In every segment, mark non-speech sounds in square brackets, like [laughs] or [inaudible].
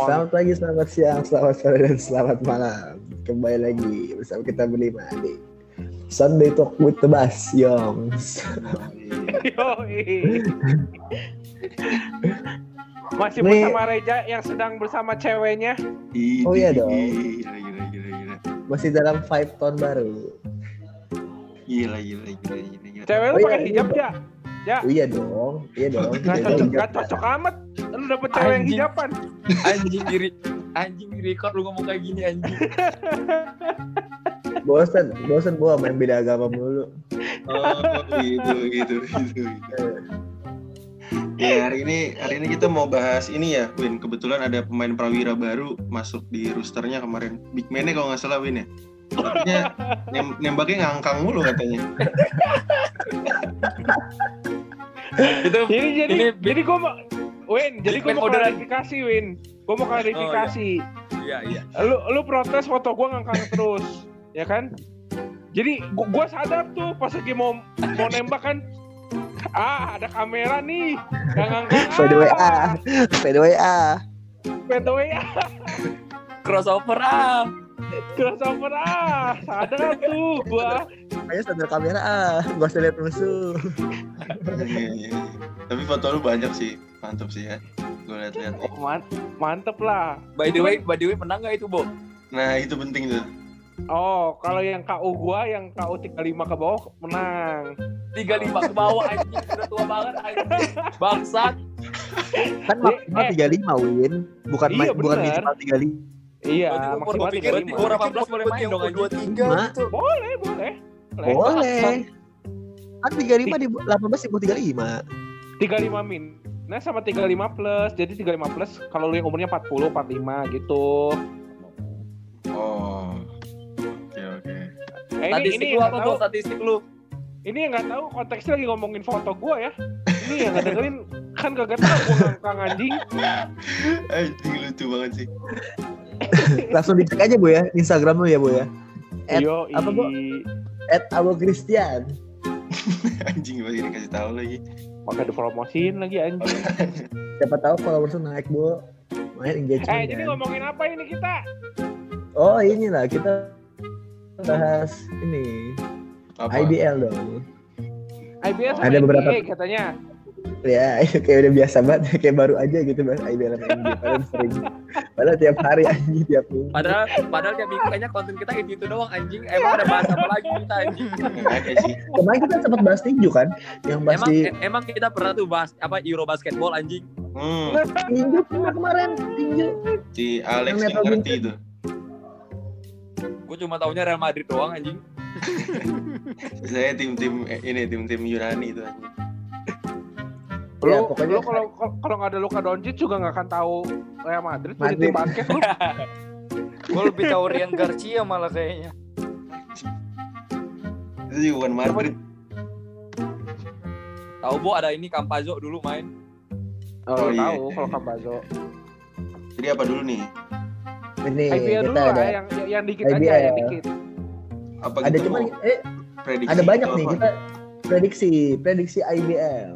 Selamat pagi, selamat siang, selamat sore, dan selamat malam. Kembali lagi bersama kita berlima di Sunday Talk with the Bass, Yongs. Yoi. Masih Nih- bersama Reja yang sedang bersama ceweknya. Oh iya dong. Gila, gila, gila, gila. Masih dalam vibe tahun baru. Gila, gila, gila, gila, gila. Cewek lu Oh iya, pakai iya. hijab ya? Ya, Oh, iya dong, iya dong. nggak Iya cocok, dong. nggak cocok amat. Lu dapet cewek yang Anjing. hijaban. anjing diri anjing di record lu ngomong kayak gini anjing [laughs] Bosen, bosen gua main beda agama mulu. Oh, gitu, gitu, gitu, gitu. Ya, hari ini hari ini kita mau bahas ini ya, Win. Kebetulan ada pemain prawira baru masuk di roosternya kemarin. Big Man-nya kalau nggak salah Win ya. Katanya nem nembaknya ngangkang mulu katanya. [laughs] itu Jadi jadi Ini- jadi gua mau Win, jadi Man mau klarifikasi, Win. Gua mau klarifikasi. iya iya Lu lu protes foto gua ngangkang terus, [laughs] ya kan? Jadi gua, gua sadar tuh pas lagi mau mau nembak kan ah ada kamera nih yang ngangkang By the way. By the way, ah. by the way, ah. crossover ah crossover ah sadar tuh gua Makanya sadar kamera, ah. Gak usah lihat musuh. Tapi foto lu banyak sih, mantap sih ya. Gue lihat-lihat. oh, man- mantep lah by the way by the way menang gak itu Bo Nah, itu penting tuh. oh kalau yang KU gua yang KU 35 ke bawah menang 35 ke bawah anjing udah tua banget anjing [laughs] bangsat Kan maksimal Eh. 35, Win. Bukan Iya, bukan minimal 35. Iya maksimal gua pikir 35 umur 18 boleh main dong anjing Ma. boleh boleh. Boleh. Boleh. Kan 35 di 18 di bawah 35. 35 min. Nah sama 35 plus. Jadi 35 plus kalau lu yang umurnya 40 45 gitu. Oh. Oke, oke. eh, ini statistik ini lu yang apa tahu. Statistik lu. Ini yang nggak tahu. Konteksnya lagi ngomongin foto gua ya. Ini yang nggak dengerin. Kan kagak tahu gua ngangkang anjing. [laughs] Anjing lucu banget sih. [laughs] Langsung dicek aja, Bu ya. Instagram lu ya, Bu ya. At- Yo, apa, Bo? At Abo Christian. [laughs] Anjing masih dikasih tahu lagi. Maka dipromosiin lagi anjing. [laughs] Siapa tahu followers naik, Bu. Main engagement. Eh, jadi kan. ngomongin apa ini kita? Oh, inilah kita bahas ini Apa? IBL dong. IBL sama Ada beberapa- NBA katanya. Ya, [laughs] kayak udah biasa banget, [laughs] kayak baru aja gitu bahas IBL sama. Padahal sering. Padahal tiap hari anjing tiap minggu. padahal padahal tiap minggu kayaknya konten kita itu itu doang anjing emang ada bahas apa lagi kita anjing. Kemarin kita sempat bahas tinju kan? Yang bahas emang di e- emang kita pernah tuh bahas apa Euro basketball anjing Hmm, tinju pernah kemarin tinju. si Alex Yang yang ngerti itu. gue cuma taunya Real Madrid doang anjing [laughs] Saya tim-tim eh, ini tim-tim Yunani itu anjing. Ya, Lu, pokoknya- lu kalau kalau nggak ada Luka Doncic juga nggak akan tahu Real Madrid punya Madrid. tim basket [laughs] lu. Gue lebih tahu Rian Garcia malah kayaknya. Itu juga bukan Madrid. tahu Bo ada ini Campazzo dulu main Oh, Oh, iya. tahu kalau Kambazo. Jadi apa dulu nih? Ini IBL dulu kita lah ada yang yang dikit aja, IBL. yang dikit. Apa ada gitu cuma mau eh prediksi ada banyak nih apa? kita prediksi prediksi IBL.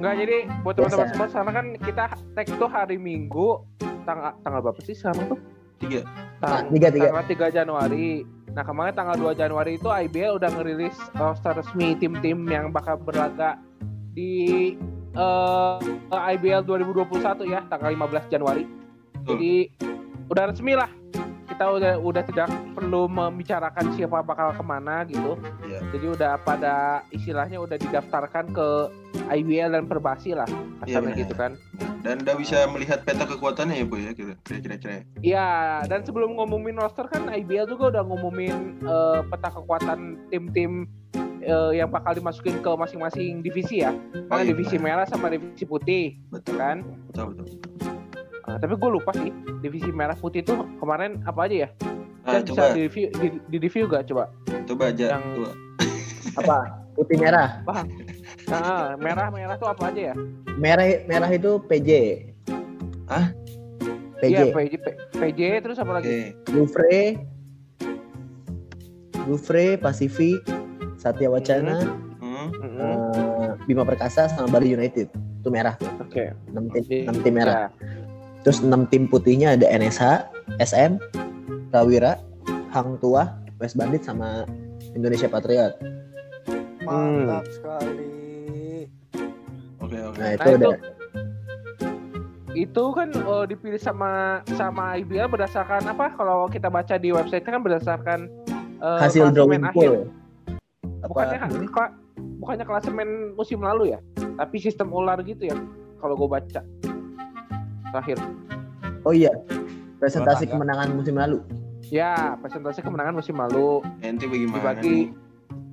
Nggak jadi buat teman-teman semua sana kan kita tag tuh hari Minggu tanggal tanggal berapa sih sekarang tuh? Tiga. Ah, Tang- tiga tiga. tanggal 3 Januari. Nah kemarin tanggal 2 Januari itu IBL udah ngerilis roster resmi tim-tim yang bakal berlaga di eh, IBL 2021 ya tanggal 15 Januari. Betul. Jadi udah resmi lah. Kita udah udah tidak perlu membicarakan siapa bakal ke mana gitu. Iya. Jadi udah pada istilahnya udah didaftarkan ke IBL dan Perbasi lah, Iya, benar. gitu kan. Dan udah bisa melihat peta kekuatannya ya, Boy ya kira- kira-kira. Iya, dan sebelum ngumumin roster kan IBL juga udah ngumumin eh, peta kekuatan tim-tim eh, yang bakal dimasukin ke masing-masing divisi ya. Karena iya, divisi merah sama divisi putih, Betul. kan? Betul, betul. Ah, tapi gue lupa sih, divisi merah putih tuh kemarin apa aja ya? Nah, Dan bisa coba di review, di, di review gak coba? coba aja yang- coba. Apa? Putih merah. Nah, merah merah tuh apa aja ya? Merah merah itu PJ. Hah? PJ. Iya, PJ, P- PJ terus apa lagi? Oke. Gufre. Gufre, Pasifik, Satya Wacana, Hmm. Mm-mm. eh, Bima Perkasa sama Bali United. Itu merah. Oke. 6 tim, Di- enam tim merah. Ya. Terus 6 tim putihnya ada NSH, SM, Prawira, Hang Tua, West Bandit sama Indonesia Patriot. Mantap sekali. Oke oke. Nah, itu Nah, udah itu- itu kan eh, dipilih sama sama IBL berdasarkan apa? Kalau kita baca di website kan berdasarkan eh, hasil drawing pool. Bukannya Apa? ini? bukannya klasemen musim lalu ya? Tapi sistem ular gitu ya? Kalau gue baca terakhir. Oh iya. Presentasi kemenangan musim lalu. Ya, presentasi kemenangan musim lalu Nanti bagaimana? dibagi. nih?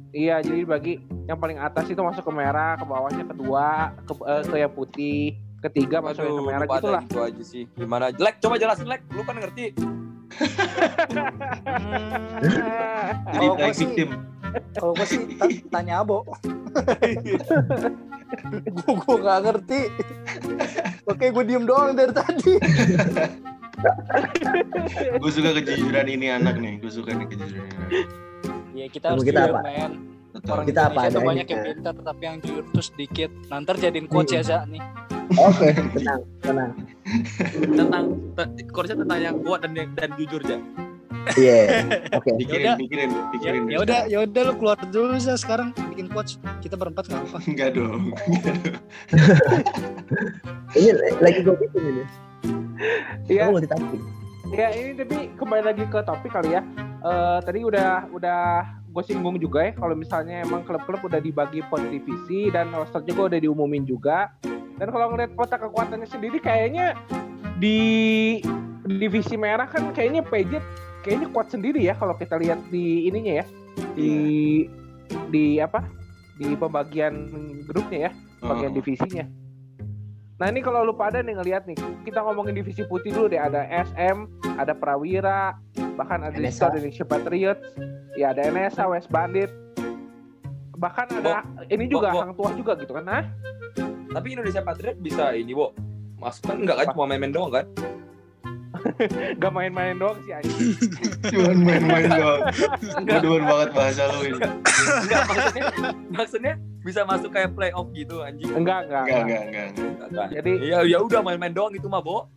Iya, jadi dibagi yang paling atas itu masuk ke merah, ke bawahnya kedua, ke, eh, ke yang putih, ketiga masuk Aduh, ke merah gitulah. gitu aja sih. Gimana? Lek, coba jelasin Lek. Lu kan ngerti. [laughs] [laughs] Jadi naik sih- victim. [laughs] Kalau gue sih ta- tanya Abo. Gue gue nggak ngerti. Oke, gue diem doang dari tadi. Gue suka kejujuran ini anak nih. Gue suka nih kejujuran ini anak. Ya kita harus kita jujur apa? men. Orang Kita apa Indonesia adanya. banyak yang pintar tapi yang jujur tuh sedikit. Nanti jadiin coach ya Za nih. Oke, tenang, tenang. tentang te- coachnya tentang yang kuat dan dan jujur ya Iya. [laughs] Oke. Pikirin, Yaudah. pikirin, Ya, pikirin. ya udah, ya udah lu keluar dulu Za sekarang bikin coach. Kita berempat nggak apa. Enggak dong. [laughs] Ini lagi gue bikin ini. Iya, Aku multitasking. Ya ini tapi kembali lagi ke topik kali ya. Eh tadi udah udah gue singgung juga ya kalau misalnya emang klub-klub udah dibagi per divisi dan roster juga udah diumumin juga. Dan kalau ngeliat peta kekuatannya sendiri kayaknya di divisi merah kan kayaknya PJ kayaknya kuat sendiri ya kalau kita lihat di ininya ya di di apa di pembagian grupnya ya bagian Oh. divisinya. Nah ini kalau lu pada nih ngelihat nih, kita ngomongin divisi putih dulu deh. Ada SM, ada Prawira, bahkan ada Indonesia Patriots, ya ada NSA, West Bandit, bahkan ada ini juga Bo, Bo. Hang Tua juga gitu kan? Nah, tapi Indonesia Patriot bisa ini Bo masuk kan enggak kan cuma main-main doang kan [laughs] gak main-main doang sih anjing. [laughs] Cuman main-main doang. Gue demen banget bahasa lu ini. enggak maksudnya maksudnya bisa masuk kayak playoff gitu anjing Enggak, enggak, Enggak, enggak. enggak, enggak. Enggak, enggak. Jadi ya ya udah main-main doang itu mah Bo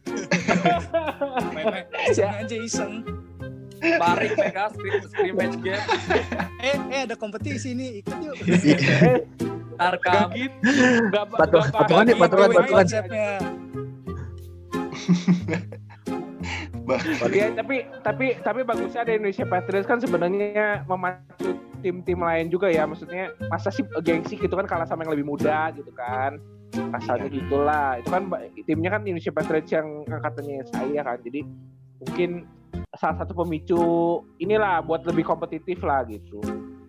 [laughs] Main-main iseng aja iseng. Paring mereka scrim scrimmage game Eh, eh ada kompetisi nih, ikut yuk. tarkam enggak Patu- patuan nih, Iya, tapi tapi tapi bagusnya ada Indonesia Patriots kan sebenarnya memacu tim-tim lain juga ya. Maksudnya masa sih gengsi gitu kan kalah sama yang lebih muda gitu kan. Kasarnya gitulah. Itu kan timnya kan Indonesia Patriots yang angkatannya saya kan. Jadi mungkin salah satu pemicu inilah buat lebih kompetitif lah gitu.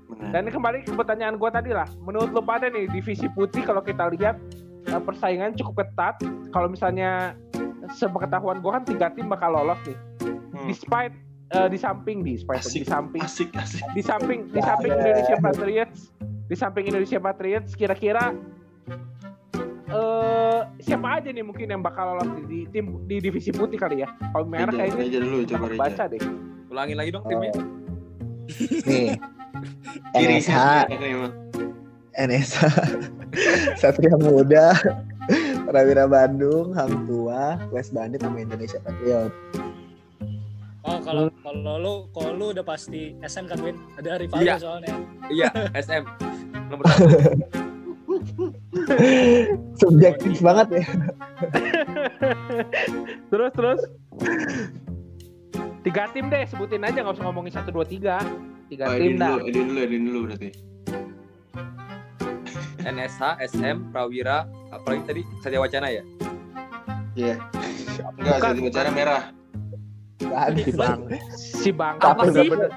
Benar. Dan ini kembali ke pertanyaan gue tadi lah. Menurut lo pada nih divisi putih kalau kita lihat eh, persaingan cukup ketat. Kalau misalnya sepengetahuan gue kan tiga tim bakal lolos nih Hmm. despite eh, di samping di despite Asik. di samping Asik, asik. di samping di samping Indonesia Patriots di samping Indonesia Patriots kira-kira eh siapa aja nih mungkin yang bakal lolos di, di tim di divisi putih kali ya kalau merah Reja, kayaknya Reja dulu, coba Reja. baca deh ulangin lagi dong timnya Nih. NSH. NSH, [laughs] Satria Muda, Prawira Bandung, Hang Tua, West Bandit sama Indonesia Patriot. Oh, kalau kalau lu kalau lu udah pasti SM kan Win. Ada rival Iya. soalnya. iya SM nomor satu [laughs] Subjektif banget ya. [laughs] terus terus tiga tim deh sebutin aja nggak usah ngomongin satu dua tiga tiga Oh, tim dah dulu, Edin dulu, Edin dulu berarti. NSH SM Prawira apalagi tadi Satya Wacana ya Iya. Enggak, Bukan, jadi bicara merah. Tadi bang. si bang apa sih bener.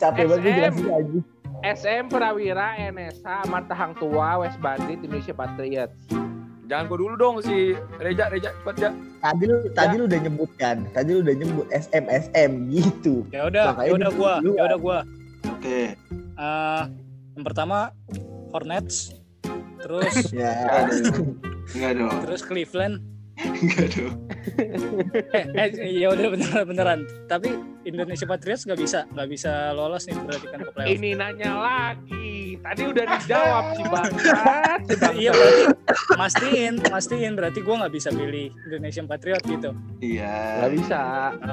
Capek banget SM. jelasin aja. SM Prawira NSA Marta Hang Tua West Bandit Indonesia Patriots jangan gua dulu dong si Reja Reja cepat ya Tadi lu tadi lu udah nyebut kan. Tadi lu udah nyebut SM SM gitu. Ya udah, ya udah gua, ya udah gua. Oke. Eh, yang pertama Hornets, terus [laughs] Ya. Enggak dong. Terus Cleveland. Enggak dong. Eh, eh ya udah beneran beneran. Tapi Indonesia Patriots nggak bisa, nggak bisa lolos nih berarti kan ke playoff. ini nanya lagi tadi udah dijawab si bangsat. [laughs] Si bangsat. Iya berarti mastiin, mastiin berarti gue nggak bisa pilih Indonesian Patriot gitu. Iya. Gak bisa.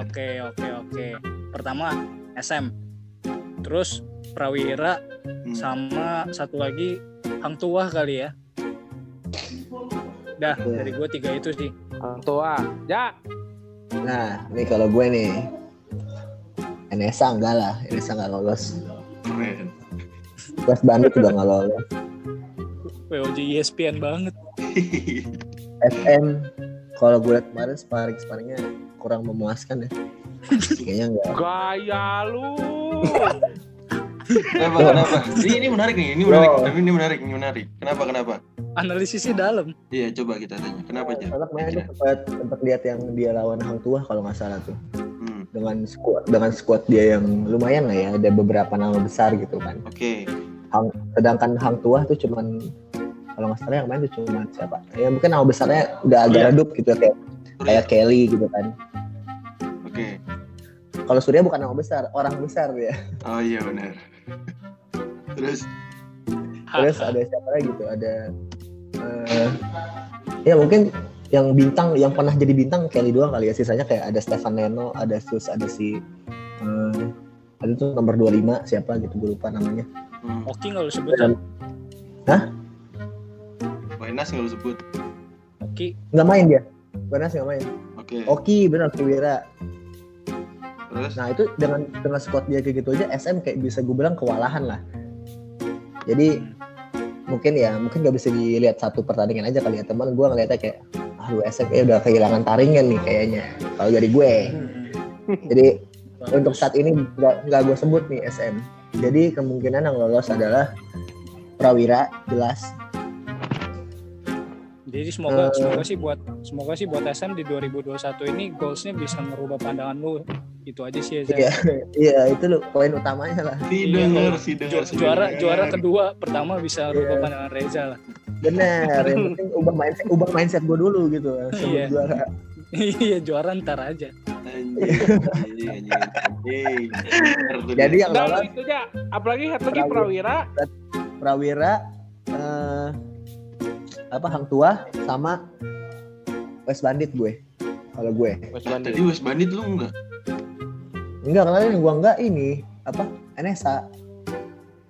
Oke oke oke. Pertama SM, terus Prawira Hmm. sama satu lagi Hang Tuah kali ya. Dah Iya. dari gue tiga itu sih. Orang tua. Ya. Nah, ini kalau gue nih. NSA enggak lah, NSA enggak lolos. Keren. West Bandit juga enggak lolos. WOJ ESPN banget. SM kalau gue liat kemarin sparring sparringnya kurang memuaskan ya. Kayaknya enggak. Gaya lu. [laughs] Kenapa? Kenapa? Ini, ini menarik nih. Ini menarik. Tapi ini menarik. Ini menarik. Kenapa? Kenapa? Analisisnya dalam. Iya, coba kita tanya. Kenapa aja? Soalnya kemarin sempat sempat lihat yang dia lawan Hang Tuah kalau nggak salah tuh. Hmm. Dengan squad dengan squad dia yang lumayan lah ya, ada beberapa nama besar gitu kan. Oke. Hang, sedangkan Hang Tuah tuh cuman kalau nggak salah yang main tuh cuman siapa? Ya mungkin nama besarnya udah agak Iya. redup gitu kayak kayak Kelly gitu kan. Oke. Kalau Surya bukan nama besar, orang besar ya. Oh iya benar. Terus [laughs] Terus ada siapa lagi gitu? Ada eh, ya mungkin yang bintang yang pernah jadi bintang Kelly doang kali ya. Sisanya kayak ada Stefan Neno, ada Sus, ada si eh, ada tuh nomor 25 siapa gitu gue lupa namanya. hmm. Oki nggak lu sebut Dan- kan? Wenas nggak lu sebut? Oki. Nggak main dia. Benar nggak main. Oke. Oki benar Kiwira. Terus Nah itu dengan dengan squad dia kayak gitu aja SM kayak bisa gue bilang kewalahan lah. Jadi mungkin ya mungkin nggak bisa dilihat satu pertandingan aja kali ya teman gue ngeliatnya kayak aduh SM kayak udah kehilangan taringan nih kayaknya kalau dari gue. Jadi [laughs] untuk saat ini nggak gue sebut nih SM. Jadi kemungkinan yang lolos adalah Prawira jelas. Jadi semoga Eh. semoga sih buat semoga sih buat SM di 2021 ini goalsnya bisa merubah pandangan lu. Itu aja sih ya. Iya [laughs] iya itu lo poin utamanya lah. si Iya, denger, si denger, Ju- si juara denger. juara kedua pertama bisa Iya. rubah pandangan Reza lah. Bener. yang [laughs] penting ubah mindset ubah mindset gue dulu gitu sebelum Iya. juara. Iya juara ntar aja. Anjing, anjing, anjing, Jadi yang aja. Apalagi satu lagi Prawira. Prawira eh, apa Hang Tua sama West Bandit gue kalau gue West tadi Bandit. West Bandit lu enggak? enggak kemarin gua enggak ini apa NSA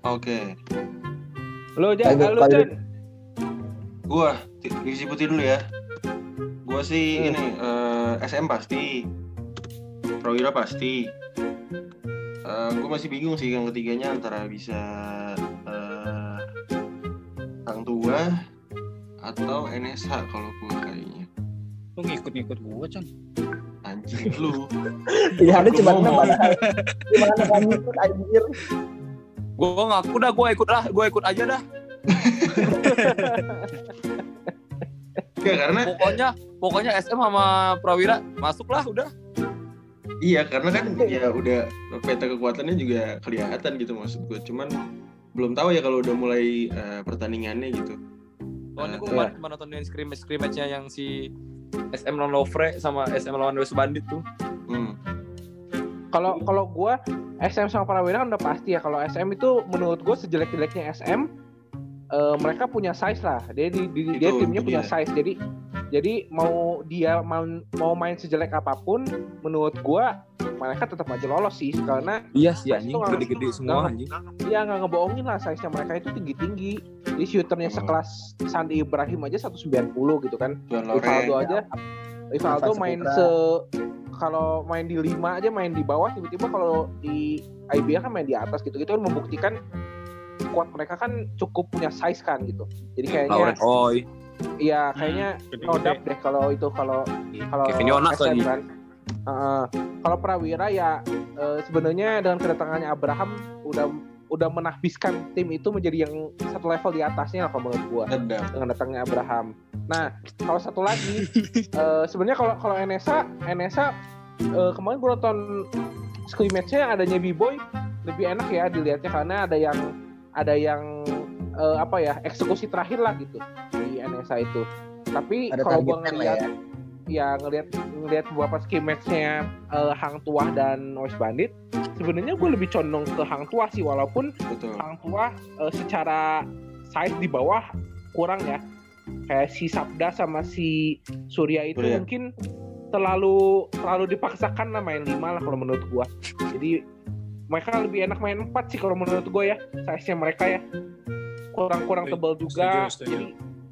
Oke. Lu aja, lu Jan. Gua divisi putih dulu ya. Gua sih Hmm. ini eh, SM pasti. Prawira pasti. Eh, gua masih bingung sih yang ketiganya antara bisa eh, Hang Tua atau NSH kalau gua kayaknya. Lu ngikut-ngikut gua, Chan. Anjing lu. pilihannya Aku cuma enam mana gimana kamu ikut anjir Gue ngaku dah, gue ikut lah, gue ikut aja dah. Ya karena Pokoknya, pokoknya SM sama Prawira masuk lah udah. iya karena kan ya udah peta kekuatannya juga kelihatan gitu maksud gua. Cuman belum tahu ya kalau udah mulai eh, pertandingannya gitu. Soalnya gue kemarin cuma nonton yang scrimmage scrimmage-nya yang si SM lawan Lovre sama SM lawan West Bandit tuh. Hmm. Kalau kalau gua SM sama Prawira kan udah pasti ya. Kalau SM itu menurut gua sejelek-jeleknya SM eh, mereka punya size lah. Dia di, di- dia timnya punya size. Jadi jadi mau dia mau, mau main sejelek apa pun menurut gua mereka tetap aja lolos sih karena Iya sih anjing, gede-gede semua, anjing. ya nggak ngebohongin lah size nya mereka itu tinggi-tinggi. Jadi shooternya Oh. sekelas Sandi Ibrahim aja 190 gitu kan. Rivaldo aja Rivaldo main se kalau main di 5 aja main di bawah tiba-tiba kalau di IBL kan main di atas gitu gitu kan membuktikan kuat mereka kan cukup punya size kan gitu jadi kayaknya Oy, iya kayaknya Gede-gede. no doubt deh kalau itu kalau kalau Kevin Yonas SM lagi. kan Heeh. kalau Prawira ya eh, sebenarnya dengan kedatangannya Abraham udah udah menahbiskan tim itu menjadi yang satu level di atasnya lah kalau menurut gua dengan datangnya Abraham. Nah, kalau satu lagi [laughs] eh, sebenarnya kalau kalau NSA NSA eh, kemarin gue nonton scrimmage-nya adanya B-Boy lebih enak ya dilihatnya karena ada yang ada yang eh, apa ya eksekusi terakhir lah gitu NSA itu. Tapi ada kalau lah ngeliat ya ya ngelihat ngelihat beberapa skill match-nya eh, Hang Tuah dan West Bandit, sebenarnya gue lebih condong ke Hang Tuah sih walaupun Betul. Hang Tuah eh, secara size di bawah kurang ya. Kayak si Sabda sama si Surya itu Surya. mungkin terlalu terlalu dipaksakan lah main lima lah kalau menurut gua. Jadi mereka lebih enak main empat sih kalau menurut gua ya. Size-nya mereka ya kurang-kurang tebal juga. Setuju, setuju. Jadi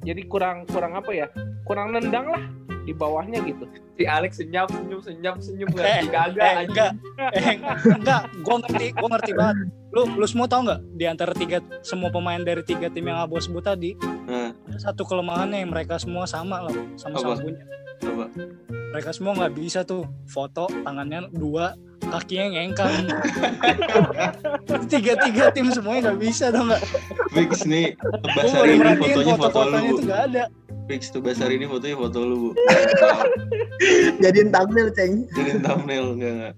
jadi kurang kurang apa ya? Kurang nendang lah di bawahnya gitu. Si Alex senyum senyum senyum senyum Eh, kagak eh, anjing. enggak, eh, enggak, gue ngerti, gue ngerti banget. Lu, lu semua tau nggak di antara tiga semua pemain dari tiga tim yang Abo sebut tadi, Nah, ada satu kelemahannya yang mereka semua sama loh, sama-sama punya. Coba. Mereka semua nggak bisa tuh foto tangannya dua, kakinya ngengkang. Tiga-tiga tim semuanya nggak bisa tau nggak? Fix nih, bahas hari ini fotonya foto foto-fotonya lu. nggak ada. Fix tuh bahas hari ini fotonya foto lu, Bu. Jadiin thumbnail, Ceng. Jadi thumbnail enggak enggak.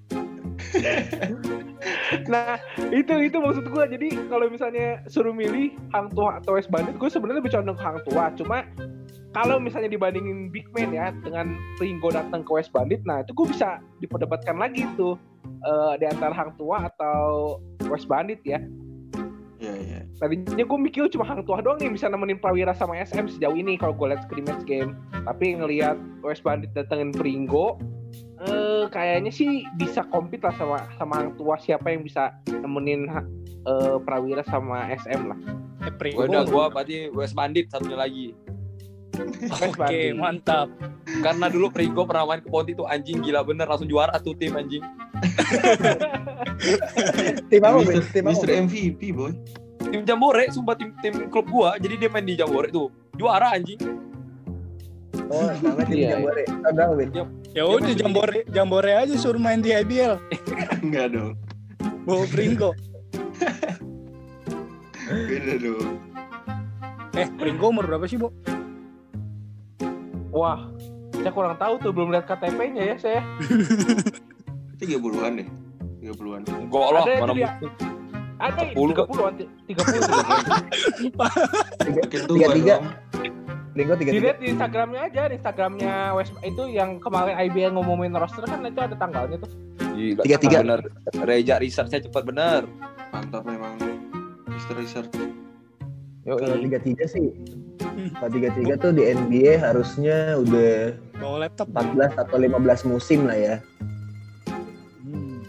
[laughs] Nah, itu itu maksud gua. Jadi kalau misalnya suruh milih Hang Tua atau West Bandit, gue sebenarnya lebih condong ke Hang Tua. Cuma kalau misalnya dibandingin Big Man ya dengan Ringo datang ke West Bandit, nah itu gue bisa diperdebatkan lagi tuh eh, di antara Hang Tua atau West Bandit ya. Iya, iya. Tadinya gue mikir cuma Hang Tua doang yang bisa nemenin Prawira sama SM sejauh ini kalau gue lihat scrimmage game. Tapi ngelihat West Bandit datengin Pringgo, eh kayaknya sih bisa compete lah sama sama Hang Tua siapa yang bisa nemenin eh, Prawira sama SM lah. Eh. Udah gua berarti West Bandit satunya lagi. Oke, Bandit. mantap. Karena dulu Prigo pernah main ke Ponti tuh anjing gila bener langsung juara tuh tim anjing. [laughs] Tim apa, Mister, Bin? Tim apa? Mister MVP, boy. Tim Jambore, sumpah tim tim klub gua. Jadi dia main di Jambore tuh. Juara anjing. Oh, namanya tim Iya, Jambore. Tahu berapa, Bin? Ya udah jambore, jambore aja suruh main di IBL. [laughs] Enggak dong. Bawa Pringgo. [laughs] Beda dong. Eh, Pringgo umur berapa sih, Bu? Wah, saya kurang tahu tuh belum lihat KTP-nya ya saya. [laughs] 30-an deh. 30-an. Enggak lah, mana mungkin. Ada 40. 30-an, 30. Makin tua Dong. Ringo tiga tiga. Dilihat di Instagramnya aja, di Instagramnya West itu yang kemarin IBL ngumumin roster kan itu ada tanggalnya tuh. Gila, Tiga-tiga. Bener. Reja research-nya cepat bener. Mantap memang. Mister Research. Kalau tiga tiga sih. [laughs] Kalau tiga tiga tuh di NBA harusnya udah Bawa laptop. 14 atau 15 musim lah ya. Hmm.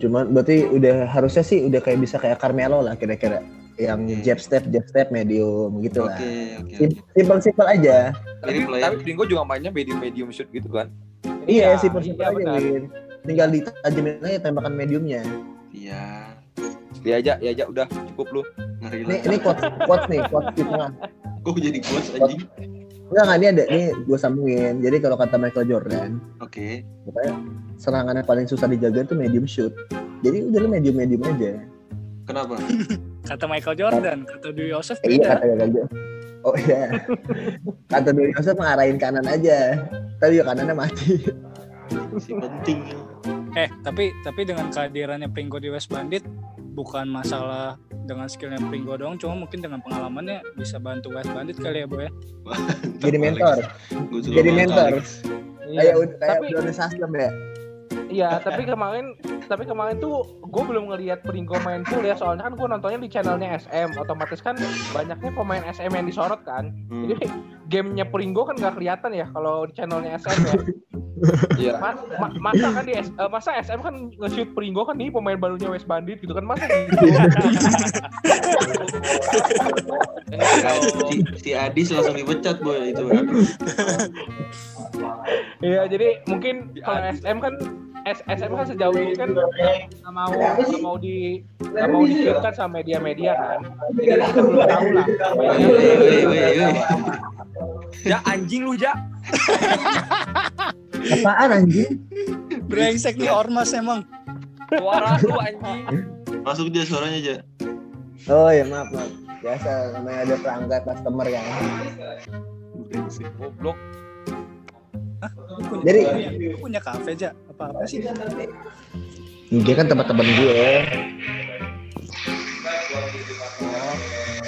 Cuman berarti udah harusnya sih udah kayak bisa kayak Carmelo lah kira-kira. Yang jab step, jab step, medium gitu lah. Oke, oke, Sim- oke. Simpel-simpel aja. Tapi, ya. tapi Pringgo juga mainnya medium medium shoot gitu kan. Iya, simpel-simpel iya, aja. Win. Tinggal ditajemin aja tembakan mediumnya. Iya. Dia aja, dia aja udah cukup lu. Ngeri Ini ini quotes, quotes nih, quotes di tengah. [laughs] Kok jadi quotes anjing? Enggak, enggak, ini ada, ini gue sambungin. Jadi kalau kata Michael Jordan, Oke. pokoknya serangan yang paling susah dijaga itu medium shoot. Jadi udah lu medium-medium aja. Kenapa? [laughs] Kata Michael Jordan, kata Dwi Yosef Eh, iya kata Gagal. Oh iya. Kata Dwi Yosef ngarahin kanan aja. Tapi ya kanannya mati. Si penting. Eh, tapi tapi dengan kehadirannya Pringgo di West Bandit bukan masalah dengan skillnya Pringgo doang, cuma mungkin dengan pengalamannya bisa bantu West Bandit kali ya, Bu ya. Jadi mentor. Jadi mentor. Iya. Kayak udah kayak Tapi udah ya. Iya, tapi kemarin tapi kemarin tuh gue belum ngelihat Pringgo main full ya soalnya kan gue nontonnya di channelnya SM otomatis kan banyaknya pemain SM yang disorot kan. Hmm. jadi gamenya Pringgo kan nggak kelihatan ya kalau di channelnya SM ya [laughs] Iya. Ma- ma- masa kan di S- eh, masa SM kan nge-shoot Pringgo kan nih pemain barunya West Bandit gitu kan masa gitu si, si Adis langsung dipecat boy itu. Iya jadi mungkin kalau SM kan S- SM kan sejauh ini kan nggak mau nggak mau di nggak mau dikirkan sama media-media kan jadi kita belum tahu lah. Ja anjing lu, Ja. Apaan anjing? Brengsek nih Ormas emang. Suara lu anjing. Masuk aja suaranya aja. Oh ya maaf maaf. Biasa namanya ada pelanggan customer kan. Goblok. Lu punya- Jadi- punya kafe aja apa apa sih? Dia kan teman-teman gue.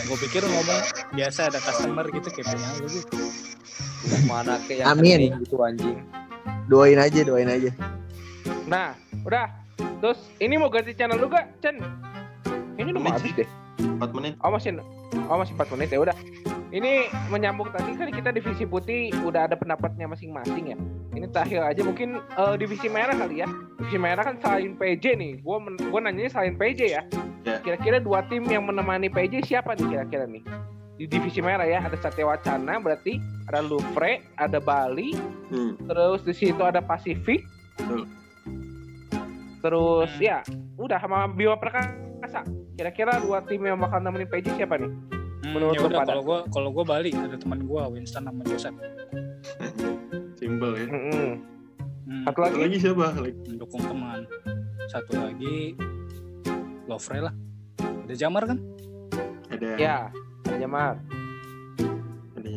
Gue pikir ngomong biasa ada customer gitu kayak punya lu gitu Mana kayak yang Amin. kening gitu anjing. Doain aja, doain aja. Nah, udah. Terus ini mau ganti channel lu gak, Chen? Ini udah habis deh. 4 menit. Oh masih, oh masih 4 menit ya udah. Ini menyambung tadi kan kita divisi putih udah ada pendapatnya masing-masing ya. Ini terakhir aja mungkin eh, divisi merah kali ya. Divisi merah kan selain PJ nih. Gua men- gua nanyanya selain PJ ya. Ya. Kira-kira dua tim yang menemani PJ siapa nih kira-kira nih? Di divisi merah ya ada Satya Wacana berarti ada Lufre, ada Bali, Hmm. terus di situ ada Pasifik. Betul. Terus Hmm. ya udah sama Bima Perkasa. Kira-kira dua tim yang bakal nemenin PJ siapa nih? Hmm, Menurut ya lu udah pada? kalau gue kalau gue balik ada teman gue Winston sama Joseph Simple ya. Mm-mm. hmm, Satu Satu lagi? lagi siapa? Lagi. mendukung teman satu lagi Lovre lah ada Jamar kan Ada. Ya, ada yang-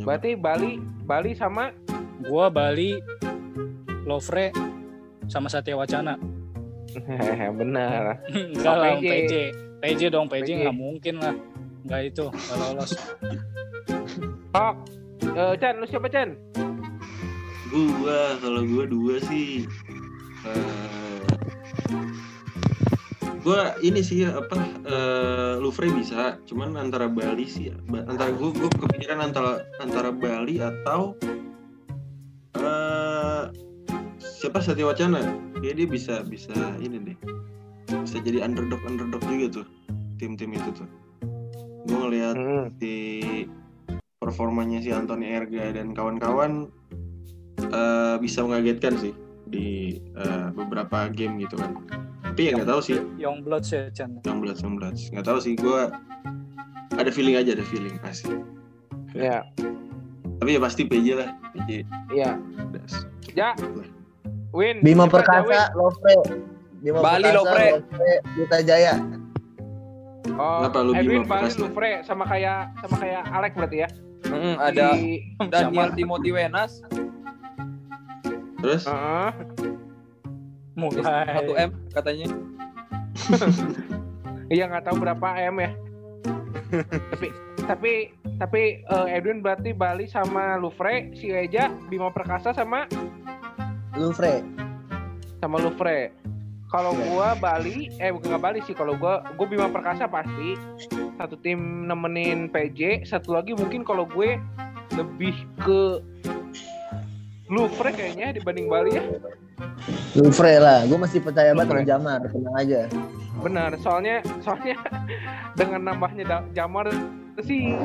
Berarti Bali, Bali sama gue Bali Lovre sama Satya Wacana [laughs] benar. [laughs] enggak lah PJ. PJ PJ dong PJ nggak mungkin lah nggak itu nggak lolos [laughs] Oh, eh, Chan, lu siapa Chan? Gua kalau gua dua sih eh gua ini sih apa eh Louvre bisa, cuman antara Bali sih ba- antara gua gua kepikiran antara antara Bali atau eh siapa Satya Wacana. Kayak dia bisa bisa ini deh. Bisa jadi underdog underdog juga tuh tim-tim itu tuh. Gua ngelihat Hmm. di performanya si Anthony Erga dan kawan-kawan eh, bisa mengagetkan sih di eh, beberapa game gitu kan. Tapi ya nggak tahu sih, Young Bloods ya Chan 16 16 nggak tahu sih. Gue ada feeling aja, ada feeling pasti. Ya, Tapi ya pasti PJ lah, PJ. ya. udah. Ya. Win. Bima Perkasa, Win? Lovre. Bima Bali, Perkasa, Lovre. Lovre, Duta Jaya. Oh, Kenapa lu Edwin Perkasa? Lufre sama kayak sama kayak Alek berarti ya. Mm, ada Di- [laughs] Daniel Timothy Wenas Terus Heeh. mulai 1 M katanya. [laughs] Iya nggak tahu berapa M ya. [laughs] tapi tapi tapi eh, Edwin berarti Bali sama Lufre, si Eja, Bima Perkasa sama Louvre. sama Lufre. Kalau Iya. gua Bali, eh bukan nggak Bali sih. Kalau gua gua Bima Perkasa pasti satu tim nemenin PJ. Satu lagi mungkin kalau gue lebih ke Lufre kayaknya dibanding Bali ya. Louvre lah. Gue masih percaya banget sama Louvre. Jamar. Tenang aja. Benar, soalnya soalnya [laughs] dengan nambahnya Jamar sih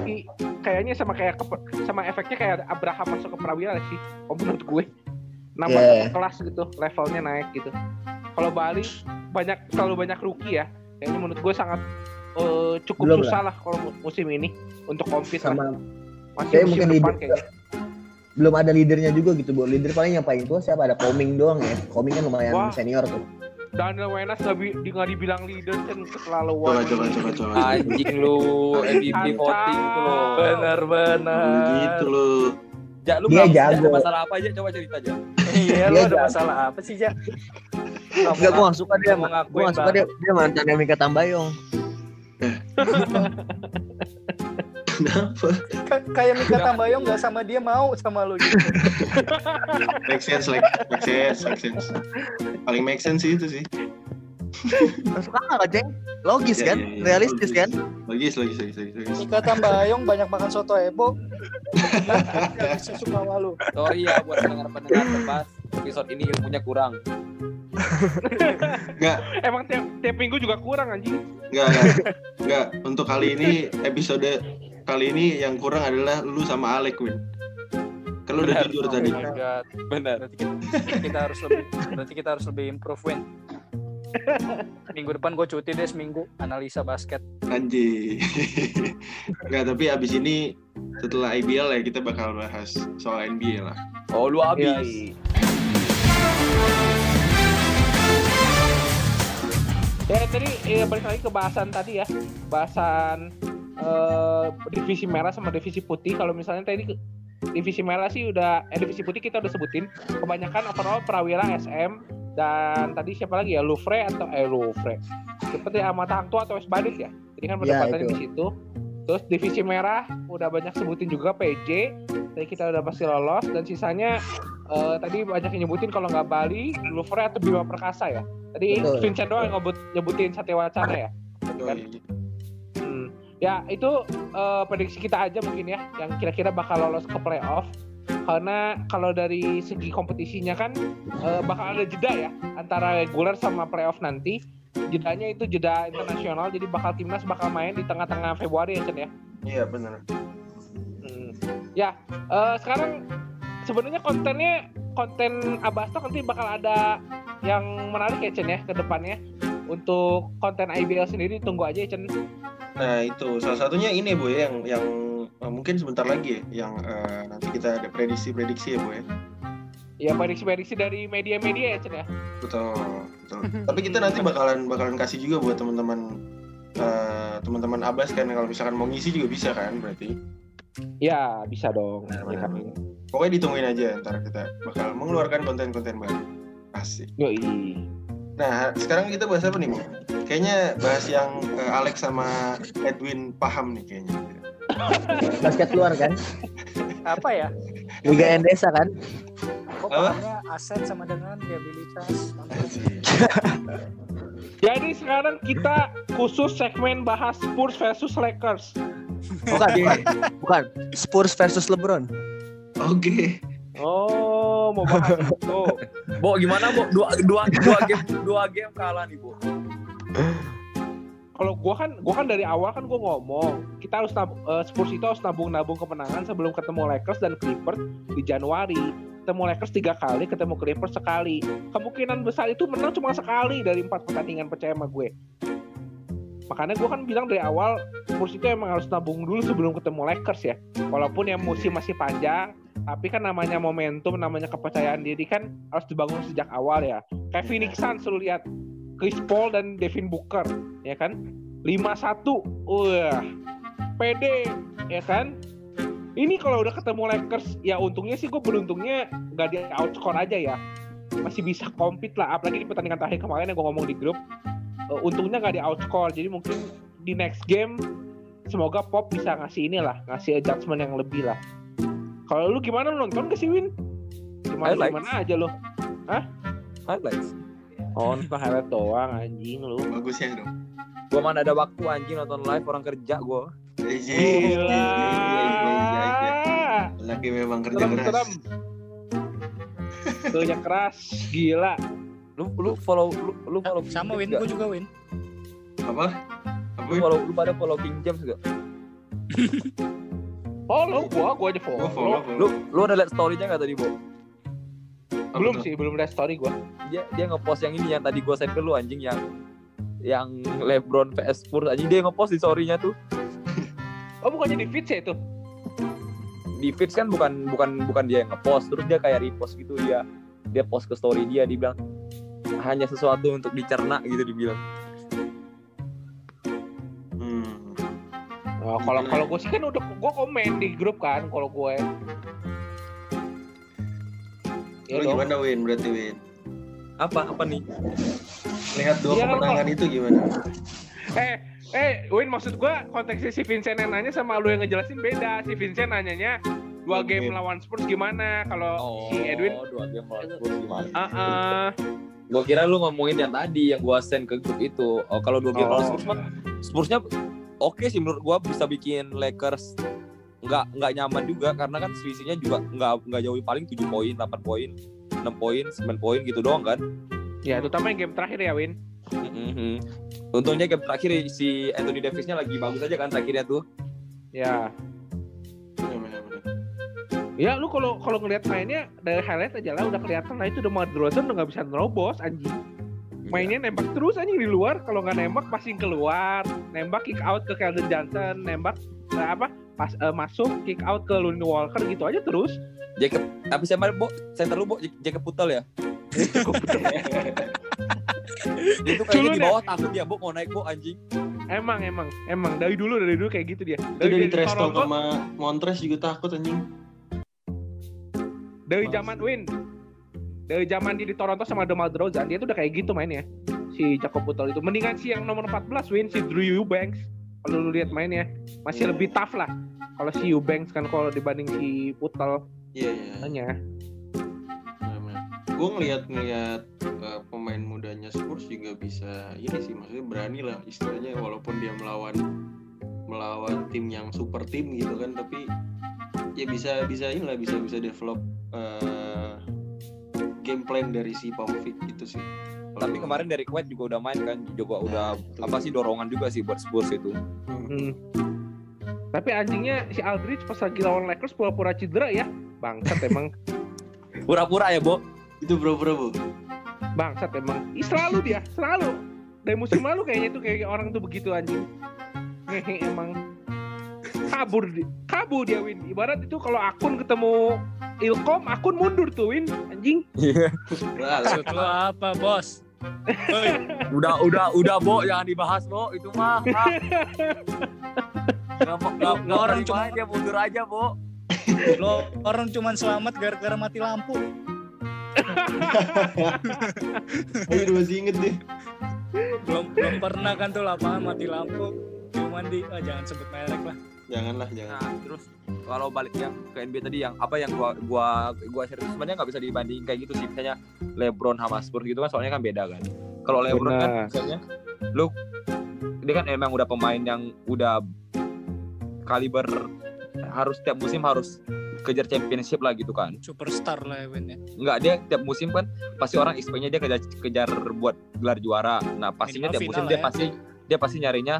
kayaknya sama kayak ke- sama efeknya kayak Abraham masuk ke Prawira sih. Oh menurut gue nambah Yeah. kelas gitu, levelnya naik gitu. Kalau Bali banyak terlalu banyak rookie ya. Kayaknya menurut gue sangat eh, cukup Belum susah lah kalau mu- musim ini untuk compete lah. Sama Masih kayak mungkin depan leader- kayaknya. belum ada leadernya juga gitu, Bu. Leader paling yang paling tua siapa? Ada Koming doang ya. Koming kan lumayan Wah. senior tuh. Daniel Wenas nggak bi- di- nggak dibilang leader kan terlalu coba coba coba coba. Anjing lu MVP voting tuh lo. benar-benar Gitu loh. Ja, lu Dia jago. ada masalah apa aja coba cerita aja. [laughs] iya lu ada jago. masalah apa sih Ja Enggak, gue gak suka dia. Gue gak suka dia. Dia mantan yang Mika Tambayong. Kenapa? Ka- kayak Mika Tambayong gak sama dia mau sama lu gitu [laughs] Make sense, like, make sense, make sense. Paling make sense sih itu sih. Gak suka gak, Ceng? Logis Ya, kan? ya, ya. Realistis Logis. kan? Logis, logis, logis, logis. Mika Tambayong banyak makan soto ebo Gak bisa suka sama lu Sorry ya buat pendengar-pendengar tebas. Episode ini ilmunya kurang. [laughs] Emang tiap, tiap minggu juga kurang anjing. Enggak, enggak. Enggak. [laughs] Untuk kali ini episode kali ini yang kurang adalah lu sama Alek, Win. Lu udah jujur Oh tadi. Benar. Berarti kita, kita harus lebih berarti kita harus lebih improve Win. [laughs] Minggu depan gue cuti deh seminggu analisa basket. Anjir. Enggak, tapi abis ini setelah IBL ya kita bakal bahas soal NBA lah. Oh lu habis. Yes. Ya tadi ya, balik lagi ke bahasan tadi ya, bahasan eh, divisi merah sama divisi putih. Kalau misalnya tadi divisi merah sih udah, eh, divisi putih kita udah sebutin. Kebanyakan overall Prawira, SM dan tadi siapa lagi ya, Louvre atau eh Louvre. Seperti Amat Hang Tua atau West Bandit ya. Jadi kan Ya, pendapatannya itu. di situ. Terus divisi merah udah banyak sebutin juga PJ. Tadi kita udah pasti lolos dan sisanya eh, tadi banyak yang nyebutin kalau nggak Bali, Louvre atau Bima Perkasa ya. Tadi Betul. Vincent doang yang ngebut, nyebutin Satya Wacana ya. Oh, iya. Hmm. Ya itu eh, prediksi kita aja mungkin ya, yang kira-kira bakal lolos ke playoff. Karena kalau dari segi kompetisinya kan eh, bakal ada jeda ya antara reguler sama playoff nanti. Jedanya itu jeda internasional, jadi bakal timnas bakal main di tengah-tengah Februari ya Chen ya. Iya benar. Hmm. Ya eh, sekarang sebenarnya kontennya konten Abasto nanti bakal ada yang menarik ya Chen ya ke depannya. Untuk konten IBL sendiri tunggu aja ya Chen. Nah itu salah satunya ini bu ya, yang yang eh, mungkin sebentar lagi ya yang eh, nanti kita ada prediksi-prediksi ya bu ya. Ya prediksi-prediksi dari media-media ya Chen ya. Betul, betul. [laughs] Tapi kita nanti bakalan bakalan kasih juga buat teman-teman eh, teman-teman Abbas kan kalau misalkan mau ngisi juga bisa kan berarti. Ya bisa dong. Benar, Ya kan? Pokoknya ditungguin aja ntar kita bakal mengeluarkan konten-konten baru. Asik. Yoi. Nah sekarang kita bahas apa nih bu? Kayaknya bahas yang eh, Alex sama Edwin paham nih kayaknya. Basket luar kan? Apa ya? Liga Endesa kan? Kok Apa? aset sama dengan liabilitas. Jadi sekarang kita khusus segmen bahas Spurs versus Lakers. Bukan, bukan. bukan. Spurs versus LeBron. Oke. Oh, mau bahas itu. Bo gimana Bo? Dua dua dua game dua game kalah nih Bo. Kalau gua kan gua kan dari awal kan gua ngomong, kita harus nab- eh, Spurs itu harus nabung-nabung kemenangan sebelum ketemu Lakers dan Clippers di Januari. Ketemu Lakers tiga kali, ketemu Clippers sekali. Kemungkinan besar itu menang cuma sekali dari empat pertandingan percaya sama gue. Makanya gue kan bilang dari awal Spurs itu emang harus nabung dulu sebelum ketemu Lakers ya. Walaupun yang musim masih panjang, tapi kan namanya momentum, namanya kepercayaan diri kan harus dibangun sejak awal ya. Kayak Phoenix Suns lu lihat. Chris Paul dan Devin Booker ya kan? 5-1 wah pede ya kan? Ini kalau udah ketemu Lakers ya untungnya sih gue beruntungnya nggak di outscore aja ya. Masih bisa compete lah apalagi di pertandingan terakhir kemarin yang gue ngomong di grup. Eh, untungnya nggak di outscore jadi mungkin di next game semoga Pop bisa ngasih inilah ngasih adjustment yang lebih lah kalau lu gimana lu nonton gak sih Win gimana Highlights. gimana aja lo Highlights. oh nonton highlight doang anjing lu Bagus ya dong. Gua mana ada waktu anjing nonton live orang kerja gua. Gila. Lagi memang kerja keras. serem. Kerja keras, gila. Lu lu follow lu, lu follow Sama Win, nggak? juga Win. Apa? Apa? Lu follow lu pada follow King James [laughs] gak? Follow gua, gua aja follow. Gua follow, follow. Lu lu ada liat story-nya gak tadi, Bo? Apa Belum sih, belum lihat story gua. Dia dia ngepost yang ini yang tadi gua send ke lu anjing yang yang LeBron vs Spurs anjing dia ngepost di story-nya tuh. [laughs] Oh, bukannya di feed ya itu? Di feeds kan bukan bukan bukan dia yang ngepost, terus dia kayak repost gitu dia dia post ke story dia dibilang hanya sesuatu untuk dicerna gitu dibilang. Oh, kalau kalau gua sih kan udah gua komen di grup kan kalau gue. Lu dong. gimana Win berarti Win? Apa apa nih? Lihat dua Iya, kemenangan itu gimana? Eh, eh, Win maksud gua konteksnya si Vincent yang nanya sama lu yang ngejelasin beda. Si Vincent nanyanya dua Dua game game. lawan Spurs gimana? Kalau si Edwin, dua game lawan Spurs gimana? ah ah. Gua kira lu ngomongin yang tadi yang gua send ke grup itu. Oh, kalau dua game Oh. lawan Spurs mah Spursnya oke sih menurut gua bisa bikin Lakers nggak nggak nyaman juga karena kan selisihnya juga nggak nggak jauh paling 7 poin, 8 poin, 6 poin, 9 poin gitu doang kan. Ya, terutama yang game terakhir ya, Win. Mhm. Untungnya game terakhir si Anthony Davisnya lagi bagus aja kan terakhirnya tuh. Ya. Ya lu kalau kalau ngelihat mainnya dari highlight aja lah udah kelihatan lah itu udah Madrozen udah nggak bisa nerobos anjing. Mainnya nembak terus anjing di luar kalau nggak nembak passing keluar, nembak kick out ke Keldon Johnson, nembak eh, apa pas eh, masuk kick out ke Lonnie Walker gitu aja terus. Jacob tapi siapa Bo? Center lu Bo Jacob Putel ya? [laughs] itu kayaknya Culun di bawah takut dia Bo mau naik Bo anjing. Emang emang emang dari dulu dari dulu kayak gitu dia. Itu dari trash talk Toronto, sama Montres juga takut anjing. dari zaman Win. Dari zaman dia di Toronto sama DeMar DeRozan dia tuh udah kayak gitu mainnya. Si Jacob Putel itu mendingan si yang nomor 14 Win si Drew Eubanks. kalau lu lihat main ya masih lebih tough lah kalau si Eubanks kan kalau dibanding si Putel Iya iya. hanya Gue ngeliat ngeliat eh, pemain mudanya Spurs juga bisa ini sih maksudnya berani lah istilahnya walaupun dia melawan melawan tim yang super tim gitu kan tapi ya bisa bisa inilah bisa bisa develop eh, game plan dari si Paunovic gitu sih. Tapi kemarin dari White juga udah main kan, juga udah betul. apa sih dorongan juga sih buat Spurs itu. Hmm. Tapi anjingnya si Aldridge pas lagi lawan Lakers pura-pura cedera ya. Bangsat emang. [laughs] Pura-pura ya, Bo. itu bro-bro bu. Bangsat emang. Ih, selalu dia, selalu. Dari musim lalu kayaknya tuh kayak orang tuh begitu anjing. Ngehe [laughs] emang. Kabur kabur dia Win. Ibarat itu kalau akun ketemu Ilkom, akun mundur tuh Win. Anjing. Lah, lah. Maksud lu apa, Bos? [laughs] Udah udah udah, Bo, jangan dibahas, Bo. Itu mah. ah. Nggak mau- nggak- nggak Orang cuma- dia mundur aja, Bo. lo orang cuman selamat gara-gara mati lampu. [laughs] Aduh masih inget deh. Belum belum pernah kan tuh lapangan mati lampu. Cuman di ah, jangan sebut merek lah. Janganlah jangan. Nah, terus kalau balik yang ke NBA tadi yang apa yang gua gua gua share itu sebenarnya nggak bisa dibanding kayak gitu sih misalnya LeBron sama Spurs gitu kan soalnya kan beda kan. Kalau LeBron kan Benar. misalnya lu dia kan emang udah pemain yang udah kaliber harus tiap musim harus kejar championship lah gitu kan. Superstar lah ya Win ya. Enggak dia tiap musim kan pasti orang expect-nya dia kejar kejar buat gelar juara. Nah, pastinya Minimal tiap musim dia ya. pasti dia pasti nyarinya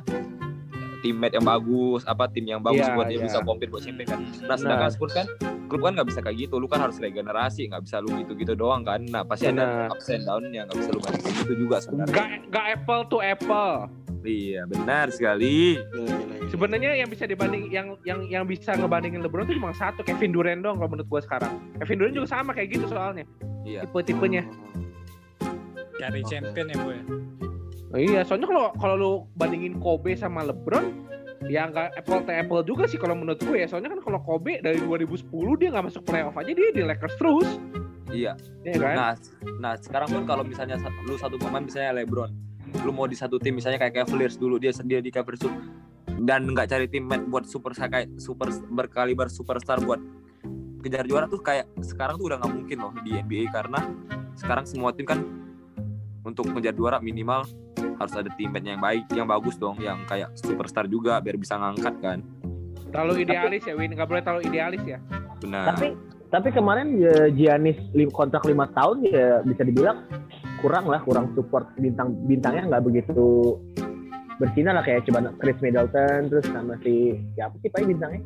teammate yang bagus, apa tim yang bagus Iya, buat dia iya. bisa compete buat champion kan. Nah, sedangkan Benar. Spurs kan klub kan nggak bisa kayak gitu. Lu kan harus regenerasi, nggak bisa lu gitu-gitu doang kan. Nah, pasti ada Benar. ups and down yang nggak bisa lu kayak gitu juga sebenarnya. Gak, gak apple to apple. Iya, benar sekali. Sebenarnya yang bisa dibanding yang yang yang bisa ngebandingin LeBron tuh cuma satu Kevin Durant dong kalau menurut gua sekarang. Kevin Durant juga sama kayak gitu soalnya. Iya. Tipe-tipenya. Cari champion ya, Bu ya. Iya, soalnya kalau kalau lu bandingin Kobe sama LeBron, ya nggak apple to apple juga sih kalau menurut gue ya. Soalnya kan kalau Kobe dari 2010 dia nggak masuk playoff aja dia di Lakers terus, Iya. ya kan? Nah, nah sekarang pun kalau misalnya sa- lu satu pemain misalnya LeBron, lu mau di satu tim misalnya kayak Cavaliers dulu dia dia di Cavaliers dan nggak cari teammate buat super kayak super berkaliber superstar buat kejar juara tuh kayak sekarang tuh udah nggak mungkin loh di NBA karena sekarang semua tim kan untuk mengejar juara minimal harus ada teammate yang baik, yang bagus dong, yang kayak superstar juga biar bisa ngangkat kan. Terlalu idealis ya Win, nggak boleh terlalu idealis ya. Benar. Tapi tapi kemarin ya, Giannis kontrak lima tahun ya bisa dibilang kurang lah, kurang support bintang bintangnya nggak begitu bersinar lah kayak coba Chris Middleton terus sama si siapa sih pak bintangnya?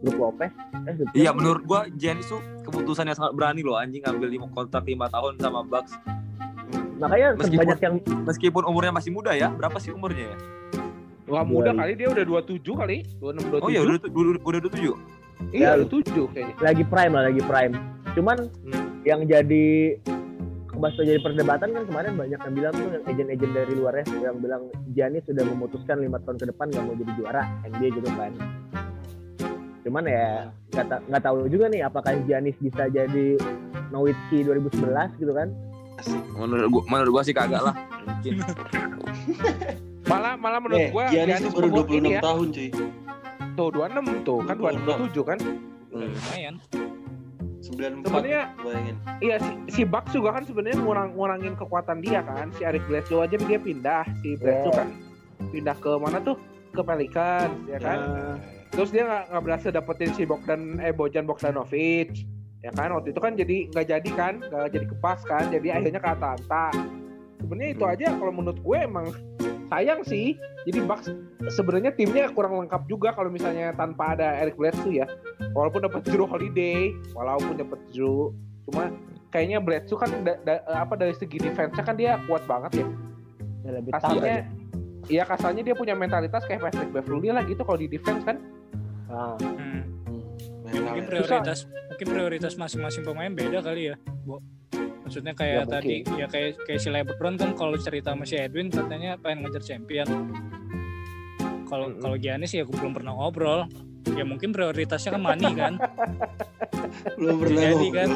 Brook Lopez. Eh, Iya menurut gua Giannis tuh keputusan yang sangat berani loh anjing ngambil lima kontrak lima tahun sama Bucks Makanya Meskipun- sebanyak yang meskipun umurnya masih muda ya berapa sih umurnya ya Wah muda Dua- kali dia udah 27 kali, 26 27. oh iya udah udah udah udah tujuh Iya, Ya. udah 7 kayaknya. lagi prime lah lagi prime. Cuman Hmm. yang jadi bahasa jadi perdebatan kan kemarin banyak yang bilang tuh yang agent-agent dari luar ya yang bilang Giannis sudah memutuskan lima tahun ke depan nggak mau jadi juara NBA gitu kan. Cuman ya nggak ta- nggak tahu juga nih apakah Giannis bisa jadi Nowitzki 2011 gitu kan. Asik. menurut gua menurut gua sih kagak lah mungkin [laughs] Malah malah menurut Eh, gua Giannis tuh baru pembuat 26 ini ya. tahun cuy. Tuh 26 tuh, kan 27 kan. Hmm. Lumayan. 94 Sebenarnya- bayangin. Iya si, si Bucks juga kan sebenarnya ngurang ngurangin kekuatan dia kan. Si Eric Bledsoe aja dia pindah, si Bledsoe Yeah. kan pindah ke mana tuh? Ke Pelicans ya kan. Terus dia nggak nggak berhasil dapetin si Bogdan eh Bojan Bogdanovic ya kan waktu itu kan jadi nggak jadi kan nggak jadi kepas kan jadi akhirnya ke Atlanta. Sebenarnya itu aja kalau menurut gue emang sayang sih. Jadi Bucks sebenarnya timnya kurang lengkap juga kalau misalnya tanpa ada Eric Bledsoe ya. Walaupun dapat Drew Holiday walaupun dapat Drew cuma kayaknya Bledsoe kan da- da- apa dari segi defense kan dia kuat banget ya. Ya, lebih kasarnya Iya kasarnya dia punya mentalitas kayak Patrick Beverly lah gitu kalau di defense kan. Nah, Hmm. Mental mungkin ya. prioritas mungkin prioritas masing-masing pemain beda kali ya, Bu. Maksudnya kayak Ya, mungkin. tadi ya kayak kayak si LeBron kan kalau cerita sama si Edwin katanya pengen ngejar champion. Kalau Mm-mm. kalau Giannis ya aku belum pernah ngobrol. Ya mungkin prioritasnya kan money kan. [laughs] Belum pernah Jadi kan.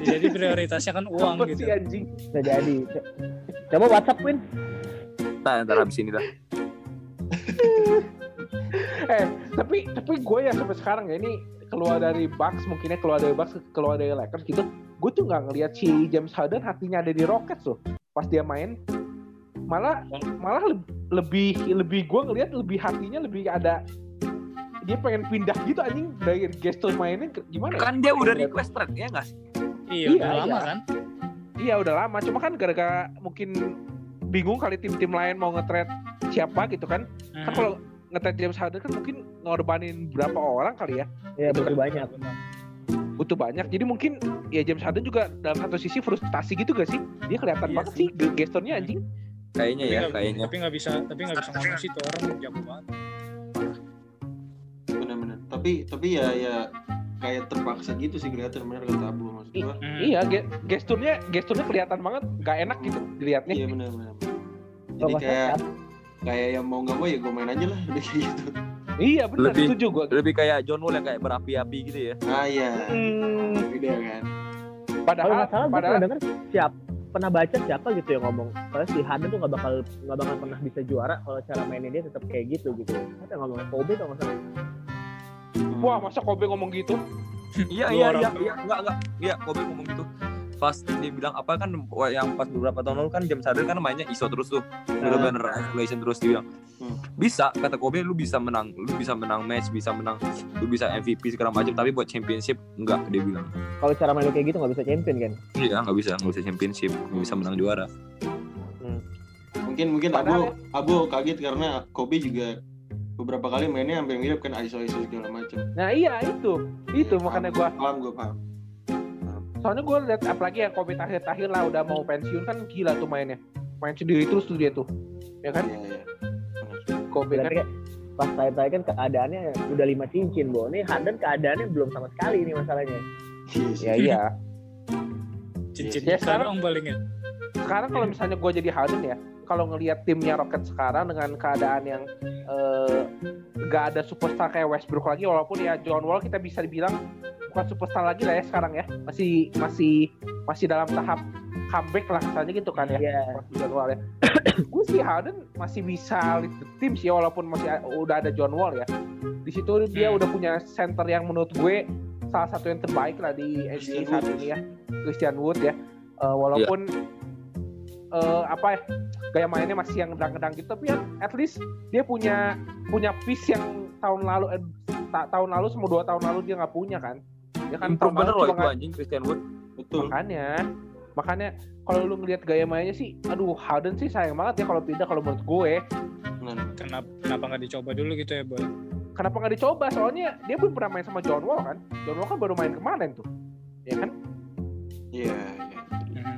Jadi prioritasnya kan uang Apa gitu. sih anjing bisa jadi. Coba WhatsApp Win. Ntar, ntar habis ini dah eh tapi tapi gue ya sampai sekarang ya ini keluar dari Bucks mungkinnya keluar dari Bucks keluar dari Lakers gitu gue tuh nggak ngelihat si James Harden hatinya ada di Rockets loh pas dia main malah malah leb- lebih lebih gue ngelihat lebih hatinya lebih ada dia pengen pindah gitu anjing dari gestur mainnya gimana ya? Kan dia udah request trade ya nggak sih? Iya, Iya, udah lama iya. kan? Iya udah lama, cuma kan gara-gara mungkin bingung kali tim-tim lain mau nge-trade siapa gitu kan. Kan Hmm. kalau nge-trade James Harden kan mungkin ngorbanin berapa orang kali ya, Ya betul banyak. butuh banyak. Jadi mungkin ya James Harden juga dalam satu sisi frustasi gitu gak sih? Dia kelihatan Iya banget sih. sih ge- gesturnya anjing. Kayaknya Tapi ya, nggak- kayaknya. Tapi nggak bisa, tapi nggak bisa ngomong sih tuh orang jago banget. benar-benar tapi tapi ya ya kayak terpaksa gitu sih kelihatan benar kata Abu maksud gua Hmm. Iya, ge- gesturnya gesturnya kelihatan banget gak enak gitu dilihatnya. iya benar-benar jadi Kalau kayak kayak yang mau nggak mau ya gue main aja lah udah kayak gitu Iya benar, Lebih- setuju gue. Lebih kayak John Wall yang kayak berapi-api gitu ya. ah iya Hmm, beda kan kalau padahal nggak salah gue padahal pernah denger siap pernah baca siapa gitu yang ngomong kalau si Harden tuh nggak bakal nggak bakal pernah bisa juara kalau cara mainnya dia tetap kayak gitu gitu. Yang ngomong Kobe kalau nggak salah. Hmm. wah masa Kobe ngomong gitu? Iya iya iya tuh. iya enggak enggak iya Kobe ngomong gitu pas dia bilang apa kan yang pas beberapa tahun lalu kan James Harden kan mainnya iso terus tuh. Bener-bener isolation terus dia bilang. Hmm. bisa kata Kobe lu bisa menang lu bisa menang match bisa menang lu bisa MVP segala macam tapi buat championship enggak dia bilang. Kalau cara main lu kayak gitu nggak bisa champion kan? iya nggak bisa nggak bisa championship nggak bisa menang juara. Mungkin mungkin Padahal Abu Abu kaget karena Kobe juga beberapa kali mainnya sampai mirip kan iso iso segala macam. Nah iya itu, itu Iya, makanya paham, gue paham gue paham soalnya gue liat apalagi ya Kobe terakhir-terakhir lah udah mau pensiun kan gila tuh mainnya. Main sendiri terus tuh dia tuh. Ya kan? Iya iya. Kobe Berarti kan. pas tanya kan keadaannya udah lima cincin, Bo. Ini Harden keadaannya belum sama sekali ini masalahnya. Iya ya iya. Cincin Ya, sekarang- palingnya. sekarang kalau misalnya gue jadi Harden ya kalau ngelihat timnya Rocket sekarang dengan keadaan yang eh, gak ada superstar kayak Westbrook lagi walaupun ya John Wall kita bisa dibilang bukan superstar lagi lah ya sekarang ya masih masih masih dalam tahap comeback lah misalnya gitu kan ya Iya. Mas John Wall ya. [coughs] gue sih Harden masih bisa lead the team sih walaupun masih udah ada John Wall ya. Di situ dia Hmm. udah punya center yang menurut gue salah satu yang terbaik lah di NBA saat ini ya. Christian Wood ya. Eh, walaupun eh, apa ya gaya mainnya masih yang gedang-gedang gitu tapi ya at least dia punya punya piece yang tahun lalu eh, ta- tahun lalu sama dua tahun lalu dia nggak punya kan. Ya kan improve tahun bener lalu loh itu nggak- anjing Christian Wood. Betul. Makanya makanya kalau lu ngelihat gaya mainnya sih aduh Harden sih sayang banget ya kalau pindah kalau menurut gue. Kenapa kenapa nggak dicoba dulu gitu ya, Boy? kenapa nggak dicoba? Soalnya dia belum pernah main sama John Wall kan? John Wall kan baru main kemarin tuh. Ya kan iya iya.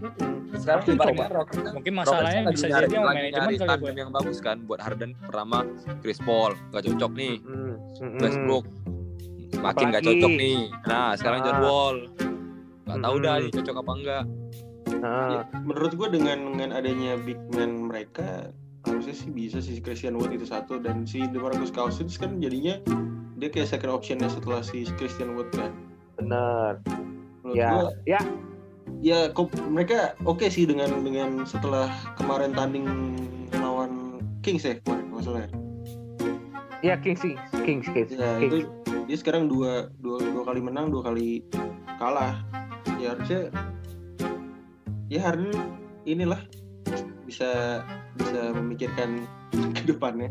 Hmm. sekarang Pasti ibaratnya coba. Rockets Mungkin masalahnya Rockets bisa nyari, jadi sama lagi manajemen kali Boy. yang bagus kan buat Harden pertama Chris Paul. Gak cocok nih. Mm, Westbrook. Makin gak Apalagi? cocok nih. Nah sekarang John Ah. Wall. Gak tahu dah nih cocok apa enggak nah, Ya, menurut gue dengan dengan adanya big man mereka harusnya sih bisa sih Christian Wood itu satu. Dan si DeMarcus Cousins kan jadinya dia kayak second optionnya setelah si Christian Wood kan. Bener menurut ya gua ya ya kok mereka oke sih dengan dengan setelah kemarin tanding lawan Kings ya kemarin masalah ya? Kings sih. Kings Kings. Ya Kings. itu dia sekarang dua, dua dua kali menang dua kali kalah. Ya harusnya ya Harden inilah bisa bisa memikirkan [laughs] ke depannya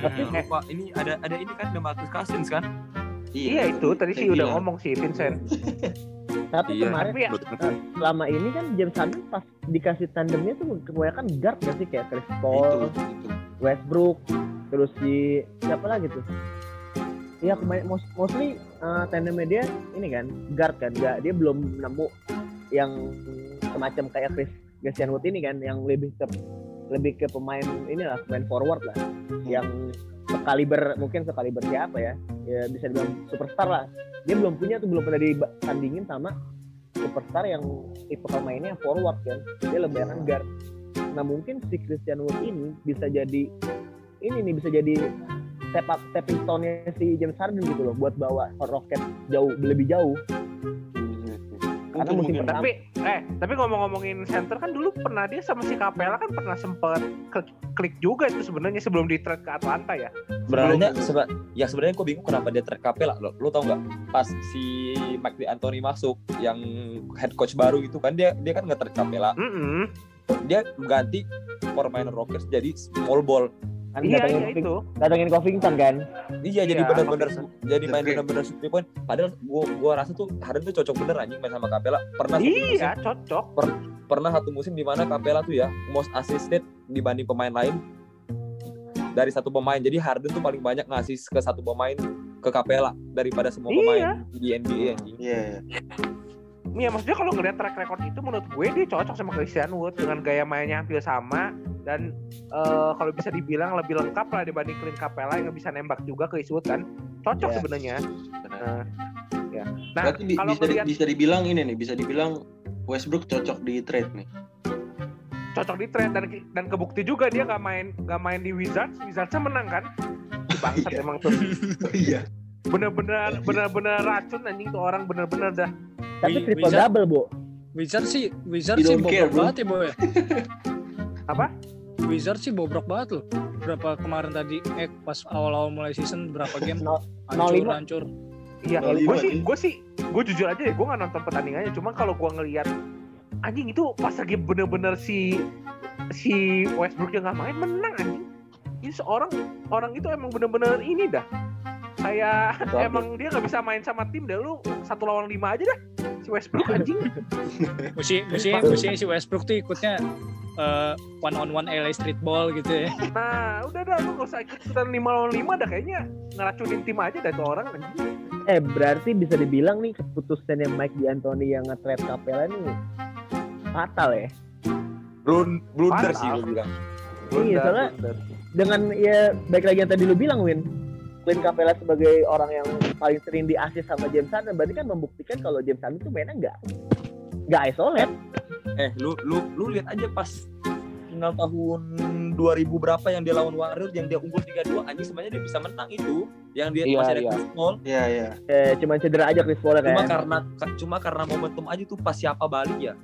Tapi- Hmm. Lupa ini ada ada ini kan DeMarcus Cousins kan? Iya itu. Tadi sih udah gila. ngomong sih Vincent [laughs] Tapi Iya. kemarin tapi ya. Selama ini kan James Harden pas dikasih tandemnya tuh kebanyakan guard gak sih? Kayak Chris itu Paul, itu. Westbrook, terus si siapa lagi tuh? Iya kemarin most- mostly eh, tandemnya dia ini kan guard kan, nggak dia belum nemu yang semacam kayak Chris Christian Wood ini kan yang lebih ke lebih ke pemain inilah pemain forward lah. Yang sekaliber mungkin sekaliber siapa ya? Ya bisa dibilang superstar lah. Dia belum punya tuh belum pernah ditandingin sama superstar yang tipe pemainnya forward kan. Dia lebih guard. Nah mungkin si Christian Wood ini bisa jadi ini nih bisa jadi step up stepping stone-nya si James Harden gitu loh buat bawa Rocket jauh lebih jauh. Karena Mungkin, musim mungkin. pertama tapi eh tapi ngomong-ngomongin center kan dulu pernah dia sama si Capella kan pernah sempet ke- klik juga itu sebenarnya sebelum di trade ke Atlanta ya. Sebenarnya seba ya sebenarnya gue bingung kenapa dia trade Capella lo, lo tau nggak pas si Mike D'Antoni masuk yang head coach baru itu kan dia dia kan nggak trade Capella Mm-mm. dia ganti pemain Rockets jadi small ball Kan Iya datengin, iya itu. datengin Covington kan. iya jadi Iya, benar-benar jadi main benar-benar three point padahal gua gua rasa tuh Harden tuh cocok bener anjing main sama Capella pernah satu musim Iya cocok. pernah satu musim di mana Capella tuh ya most assisted dibanding pemain lain dari satu pemain jadi Harden tuh paling banyak ngasih ke satu pemain ke Capella daripada semua Iya. pemain di NBA anjing Iya, iya. Iya maksudnya kalau ngeliat track record itu menurut gue dia cocok sama Christian Wood dengan gaya mainnya hampir sama dan eh, kalau bisa dibilang lebih lengkap lah dibanding Clint Capella yang bisa nembak juga Chris Wood kan cocok Yes. sebenarnya. Benar. Nah, ya. Nah Berarti bi- kalau bisa, ngeliat bisa dibilang ini nih, bisa dibilang Westbrook cocok di trade nih. cocok di trade dan dan kebukti juga dia nggak main nggak main di Wizards Wizardsnya menang kan bangsat Iya. emang tuh [laughs] iya. bener-bener bener-bener racun anjing tuh orang bener-bener dah Tapi Wi- triple Wizard- double, Bu. Wizard sih, Wizard sih care, bobrok bro. banget ya, Boy. Apa? Wizard sih bobrok banget loh. Berapa kemarin tadi, eh pas awal-awal mulai season berapa game? No- Hancur, 05. hancur. Iya, gue sih, gue sih, gue jujur aja ya, gue nggak nonton pertandingannya. Cuma kalau gue ngelihat anjing itu pas lagi bener-bener si si Westbrook yang nggak main menang anjing. Ini seorang orang itu emang bener-bener ini dah. Kayak Betul. emang dia nggak bisa main sama tim dah lu satu lawan lima aja dah si Westbrook [laughs] anjing. Musi, musi, musi si Westbrook tuh ikutnya eh, one on one LA streetball gitu ya. Nah udah dah lu gak usah ikut ikutan lima lawan lima dah kayaknya ngeracunin tim aja dah tuh orang anjing. Eh, berarti bisa dibilang nih keputusannya Mike D'Antoni yang nge-trade Capella nih fatal ya. Blun- blunder sih gue bilang Iya, soalnya dengan ya baik lagi yang tadi lu bilang Win Clint Capella sebagai orang yang paling sering diasis sama James Harden berarti kan membuktikan kalau James Harden tuh mainnya nggak nggak isolate. Eh lu lu lu lihat aja pas final tahun 2000 berapa yang dia lawan Warriors yang dia unggul 3-2 anjing sebenarnya dia bisa menang itu. Yang dia Iya, masih ada iya. Chris Paul. Iya, iya. eh, cuman cedera aja Chris Paul cuma kan? karena cuma karena momentum aja tuh pas siapa balik ya.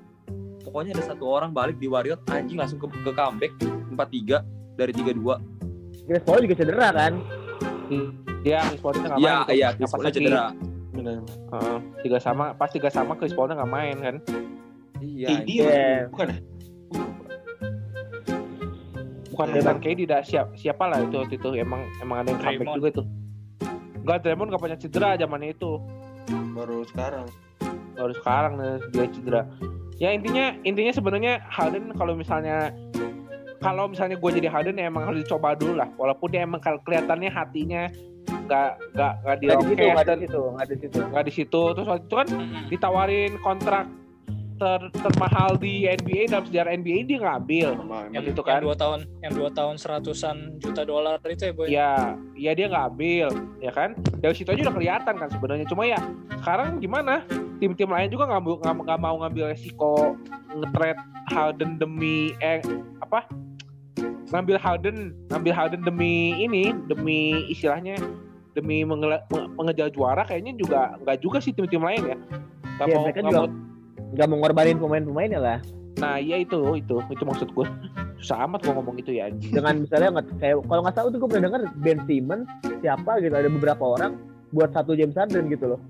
Pokoknya ada satu orang balik di Warriors anjing langsung ke, ke comeback 4-3 dari 3-2 Chris Paul juga cedera kan Iya, Chris Paul nggak main. iya iya Chris pas Paul lagi, cedera Benar. Heeh, tiga sama, pas tiga sama Chris Paul nggak main kan. iya KD anjing. Iya. bukan ya? bukan Iya, bukan KD dah siap siapa lah itu waktu itu emang emang ada yang comeback juga tuh Enggak Draymond gak punya cedera zamannya itu Baru sekarang. baru sekarang nih dia cedera ya intinya intinya sebenarnya Harden kalau misalnya kalau misalnya gue jadi Harden ya emang harus dicoba dulu lah. Walaupun dia emang kalau kelihatannya hatinya nggak nggak nggak di situ nggak di situ nggak di situ. nggak di situ. Terus waktu itu kan ditawarin kontrak ter termahal di NBA dalam sejarah NBA dia nggak ambil. Sama Yang, Yang itu yang kan. dua tahun, yang dua tahun seratusan juta dolar itu ya, boy. ya ya dia nggak ambil ya kan? Dari situ aja udah kelihatan kan sebenarnya. Cuma ya sekarang gimana? Tim-tim lain juga nggak mau- nggak nggak mau ngambil resiko nge-trade Harden demi eh apa ngambil Harden ngambil Harden demi ini demi istilahnya demi menge- mengejar juara kayaknya juga nggak juga sih tim-tim lain ya. Nggak Iya, mau mereka nggak juga- mau nggak mau ngorbanin pemain-pemainnya lah. Nah iya itu itu itu maksud gue susah amat gue ngomong itu ya anjing. Dengan misalnya nggak kayak kalau nggak salah tuh gue pernah dengar Ben Simmons siapa gitu ada beberapa orang buat satu James Harden gitu loh.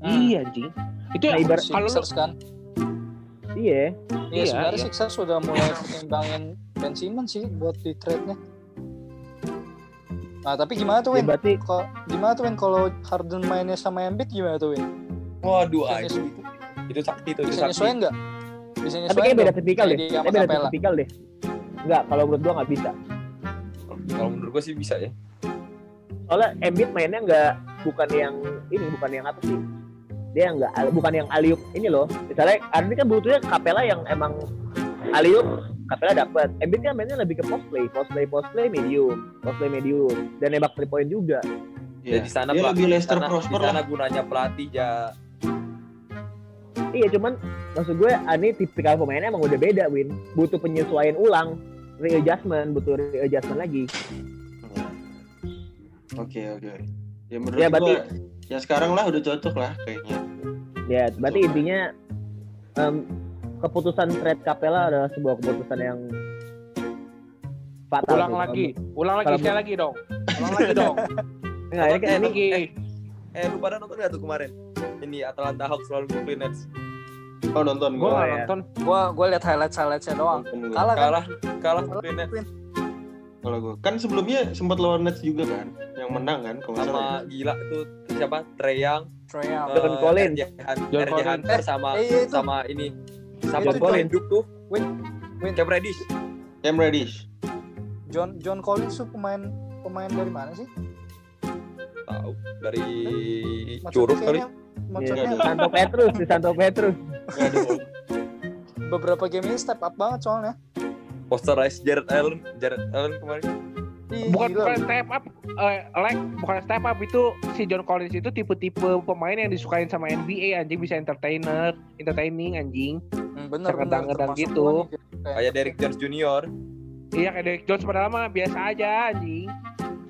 Iya anjing. Itu Nah, ya, ibarat- kalau kan. iya. Iya, Iya, sebenarnya iya. Sixers sudah mulai [laughs] pertimbangin Ben Simmons sih buat di trade-nya. Nah, tapi gimana tuh, ya Win? berarti Kok gimana tuh, Win? Kalau Harden mainnya sama Embiid gimana tuh, Win? waduh Bisa anjing itu itu sakti itu itu Bisa sakti nyesuaiin nggak? Bisa tapi nyesuaiin kayak beda tipikal deh Kayak dia sama kayak beda Capella. tipikal deh nggak kalau menurut gua nggak bisa kalau menurut gue sih bisa ya soalnya Embiid mainnya nggak bukan yang ini bukan yang apa sih dia nggak bukan yang aliup ini loh misalnya Ardi kan butuhnya Capella yang emang aliup Capella dapat Embiid kan mainnya lebih ke post play post play post play medium. Post play medium. Dan nembak three point juga. Ya, Iya. di sana Dia lebih Leicester Prosper di sana lah. gunanya pelatih ya iya cuman maksud gue ini tipikal pemainnya emang udah beda Win. Butuh penyesuaian ulang. Readjustment butuh readjustment lagi. Oke, oke. Ya menurut Ya, gua berarti- ya sekarang lah udah cocok lah kayaknya. ya berarti intinya em, keputusan trade Capella adalah sebuah keputusan yang fatal. Ulang lagi, ulang lagi sekali lagi dong. Ulang lagi dong. Enggak, ini kayak ini lagi. Eh lu pada nonton gak tuh kemarin? Ini Atlanta Hawks lawan Brooklyn Nets. Oh nonton Gue ya. nonton. Gua gua lihat highlight highlightsnya doang. Kalah kan? Kalah kalah Brooklyn Nets Kalau gua kan sebelumnya sempat lawan Nets juga kan, yang menang kan kalau sama gila tuh siapa? Trey Young, Trae Young. John Collins. John Collins. Hunter sama Eh, iya itu. sama ini Collins John- tuh. Win, win. Cam Reddish. Cam Reddish. John John Collins tuh pemain pemain dari mana sih? Tahu dari Maksudnya Curug kali. Maksudnya di Santo Petrus, di Santo Petrus. Beberapa game ini step up banget soalnya. Posterize Jared Allen, Jared Allen kemarin. Bukan gila. bukan step up, eh, like bukan step up itu si John Collins itu tipe-tipe pemain yang disukain sama NBA anjing bisa entertainer, entertaining anjing. Hmm, bener, bener, termasuk gitu. kayak- Kayak Derrick Jones Junior. Iya kayak Derrick Jones padahal mah biasa aja anjing.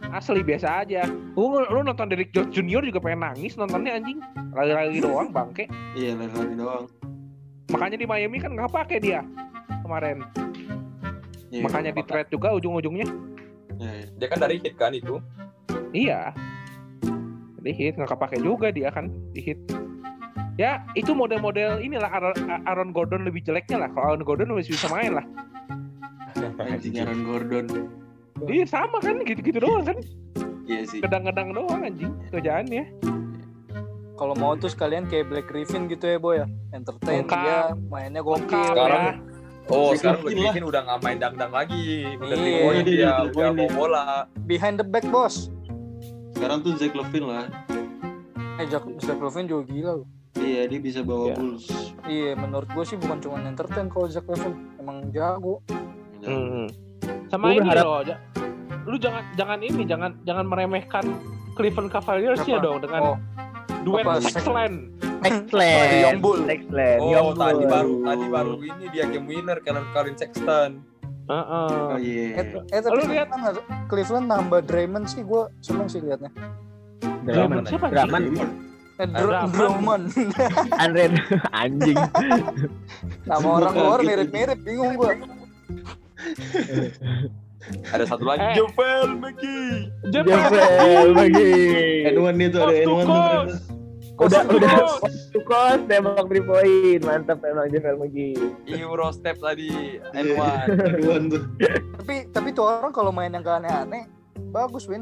Asli biasa aja. Lu, lu nonton Derrick Jones Junior juga pengen nangis nontonnya anjing. Lagi-lagi doang bangke. Iya lari-lari doang. Makanya di Miami kan nggak pakai dia kemarin. Iya, Makanya di trade juga ujung-ujungnya. Iya. Dia kan dari hit kan itu. Iya. Di hit nggak kepake juga dia kan di hit. Ya itu model-model inilah Aaron, Aaron Gordon lebih jeleknya lah. Kalau Aaron Gordon masih bisa main lah. [laughs] Anjing Aaron Gordon. Iya sama kan gitu-gitu doang kan. Iya sih. Kedang-kedang doang anjing kerjaannya. Kalau mau tuh sekalian kayak Black Griffin gitu ya boy ya. Entertain Lengkap. dia, mainnya gokil. Sekarang ya. Oh, Black sekarang Black Griffin udah nggak main dangdang lagi. Udah Iya. point Iya, dia, iya, udah iya. mau bola. Behind the back bos. Sekarang tuh Zach Levine lah. Eh Jack, Zach Levine juga gila loh. Iya dia bisa bawa Iya. Bulls. Iya menurut gue sih bukan cuma entertain kalau Zach Levine. Emang jago. Hmm. Sama Gua ini berharap- loh. ja- Lu jangan jangan ini jangan jangan meremehkan Cleveland Cavaliers ya Apa? dong dengan Oh, duet apa? Sexland. Young Bull. Excellent. Oh, Young tadi baru tadi baru ini dia game winner Karen Karin Sexton. Heeh. Oh iya. Eh, eh tapi Lu lihat- Cleveland, Cleveland nambah Draymond sih gue seneng sih liatnya. Draymond. Siapa? Draymond. Eh, Dr- Drummond. [laughs] Andre anjing. Nama orang luar mirip-mirip bingung gue. Ada satu lagi Eh. Jovel McGee. Jebel bagi. N1 itu ada Coast to N1 tuh. coast. Udah udah. Tukos tembak 3 point. Mantap emang Jebel Magi. Euro step tadi Iya, N1. N1 tuh. Tapi tapi tuh orang kalau main yang gak aneh-aneh bagus Win.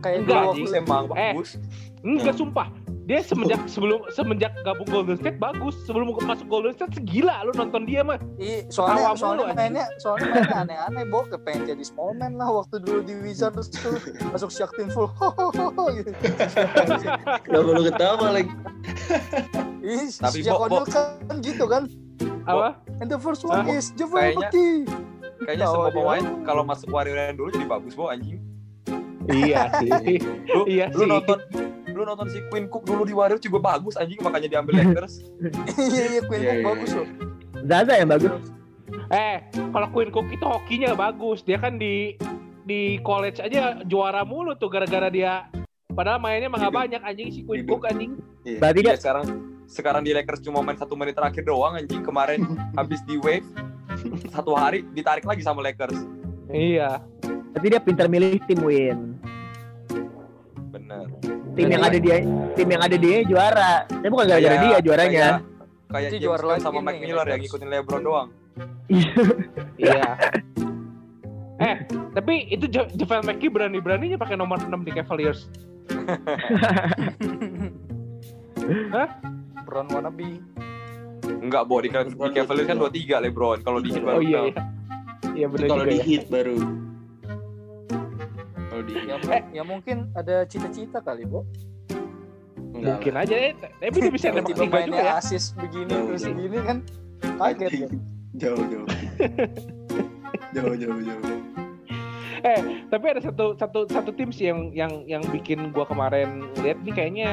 Kayak Enggak, dulu waktu emang Eh. bagus. Enggak sumpah. Dia semenjak sebelum semenjak gabung Golden State bagus. Sebelum masuk Golden State segila lu nonton dia mah. Ih, soalnya Tawa soalnya mulu, mainnya soalnya mainnya [laughs] aneh-aneh bo pengen jadi small man lah waktu dulu di Wizards tuh masuk Shaktin full [laughs] gitu. Perlu ketawa lagi. Ih, Tapi, Shaq Bo, Bo. O'Neal kan gitu kan. Apa? And the first one Hah? is Kayaknya- McGee. Kayaknya semua pemain kalau masuk Warrior dulu jadi bagus bo anjing. iya sih. Lu, Iya lu sih. nonton lu nonton si Quinn Cook dulu di Warrior juga bagus anjing makanya diambil [laughs] Lakers. Iya iya Quinn Iya, Cook iya, bagus iya. loh. Zaza yang bagus. Eh, kalau Quinn Cook itu hokinya bagus. Dia kan di di college aja juara mulu tuh gara-gara dia padahal mainnya mah Hidup. banyak anjing si Quinn Hidup. Cook anjing. Berarti Iya dia sekarang sekarang di Lakers cuma main satu menit terakhir doang anjing kemarin [laughs] habis di wave satu hari ditarik lagi sama Lakers. Iya. berarti dia pintar milih tim win. Bener. Tim yang ada dia tim yang ada dia juara. Tapi bukan gara-gara Kayak- dia juaranya. Kayak, kayak James juara lagi sama Mike Miller yang ngikutin LeBron doang. Iya. [laughs] eh, tapi itu Ja- Javel McGee berani-beraninya pakai nomor 6 di Cavaliers. [laughs] Brown wannabe. Enggak, Bo, di, di Cavaliers kan 23 LeBron. Kalau di Heat baru Oh iya iya. Iya benar Kalau di ya. hit baru. Ya, [laughs] ya mungkin ada cita-cita kali. Enggak Mungkin aja ya. Tapi dia bisa nembak tiga juga ya. asis begini Jauh, terus jauh. begini kan kaget ya. [laughs] [laughs] Jauh jauh. jauh jauh jauh. Tapi ada satu satu satu tim sih yang yang yang bikin gua kemarin lihat nih kayaknya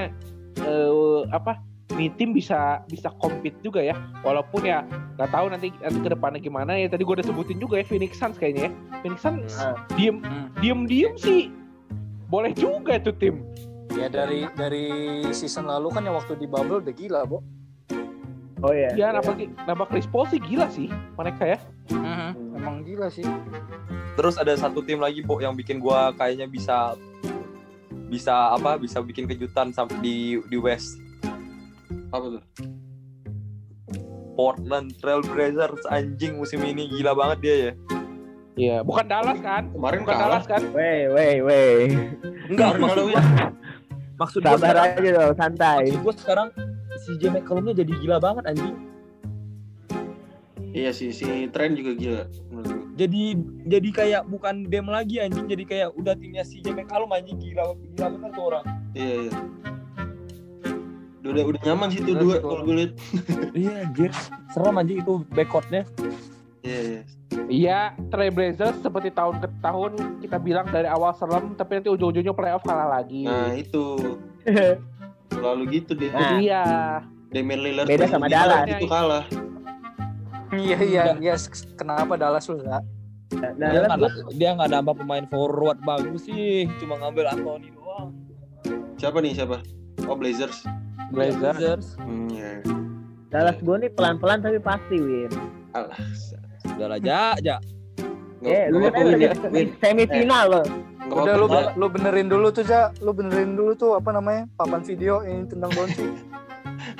eh, apa nih tim bisa bisa compete juga ya walaupun ya nggak tahu nanti nanti ke depannya gimana ya tadi gua udah sebutin juga ya Phoenix Suns kayaknya ya Phoenix Suns Ah. diem Hmm. diem diem sih boleh juga tuh tim Ya dari dari season lalu kan yang waktu di bubble udah gila, Bo. Oh iya. Iya, nambah nambah Chris Paul sih gila sih mereka ya. Mhm, Emang gila sih. Terus ada satu tim lagi, Bo, yang bikin gua kayaknya bisa bisa apa? Bisa bikin kejutan sampai di di West. Apa tuh? Portland Trail Blazers anjing musim ini gila banget dia ya. Iya, bukan Dallas kan? Kemarin Bukan kalah. Dallas kan? Wey, wey, wey. Enggak, maksud gua, maksud gua Sabar sekarang, aja dong, santai. maksud gua sekarang si J McCollum-nya jadi gila banget anjing. Iya sih, si Trent juga gila menurut gue. Jadi jadi kayak bukan dem lagi anjing, jadi kayak udah timnya si J McCollum anjing gila gila bener tuh orang. Iya, iya. Udah, udah nyaman sih Gila dua kalau gue liat. [laughs] iya anjir, serem anjing itu backcourtnya. Iya, iya. Iya, Trailblazers seperti tahun ke tahun kita bilang dari awal serem, tapi nanti ujung-ujungnya playoff kalah lagi. Nah itu [laughs] selalu gitu dia. Nah. Iya. Damian Lillard Beda sama Dallas. Itu kalah. Iya iya iya. Kenapa Dallas lu nggak? Nah, dia Dallas nggak dia nggak nambah pemain forward bagus sih, cuma ngambil Anthony doang. Siapa nih siapa? Oh Blazers. Blazers. Hmm, ya. Dallas gue nih pelan-pelan tapi pasti win. Alah. Udah lah, ja, ja. Nggak- Eh, lu aja di semifinal loh. Udah lu lu benerin dulu tuh Ja, lu benerin dulu tuh apa namanya? Papan video ini tentang Doncic.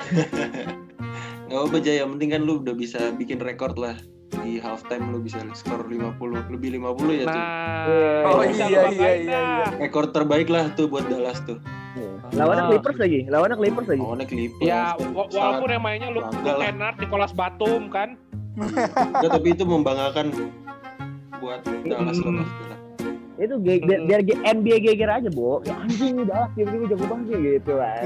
[laughs] Nggak apa-apa Jaya, yang penting kan lu udah bisa bikin rekor lah di halftime lu bisa skor 50 lebih 50 ya tuh. Nah, Oh, bisa iya, lu iya, banggain iya, dah. Rekor terbaik lah tuh buat Dallas tuh. Lawannya Ah. Clippers lagi, lawannya Clippers lagi. Lawannya Clippers. Ya, wa- walaupun yang mainnya lu. Kennard, Nicolas Batum kan. Nggak, tapi itu membanggakan buat Dallas Mm. lolos. Itu ge- biar, biar ge- NBA geger aja, Bo. Ya anjing nih Dallas tiba-tiba jago banget gitu kan.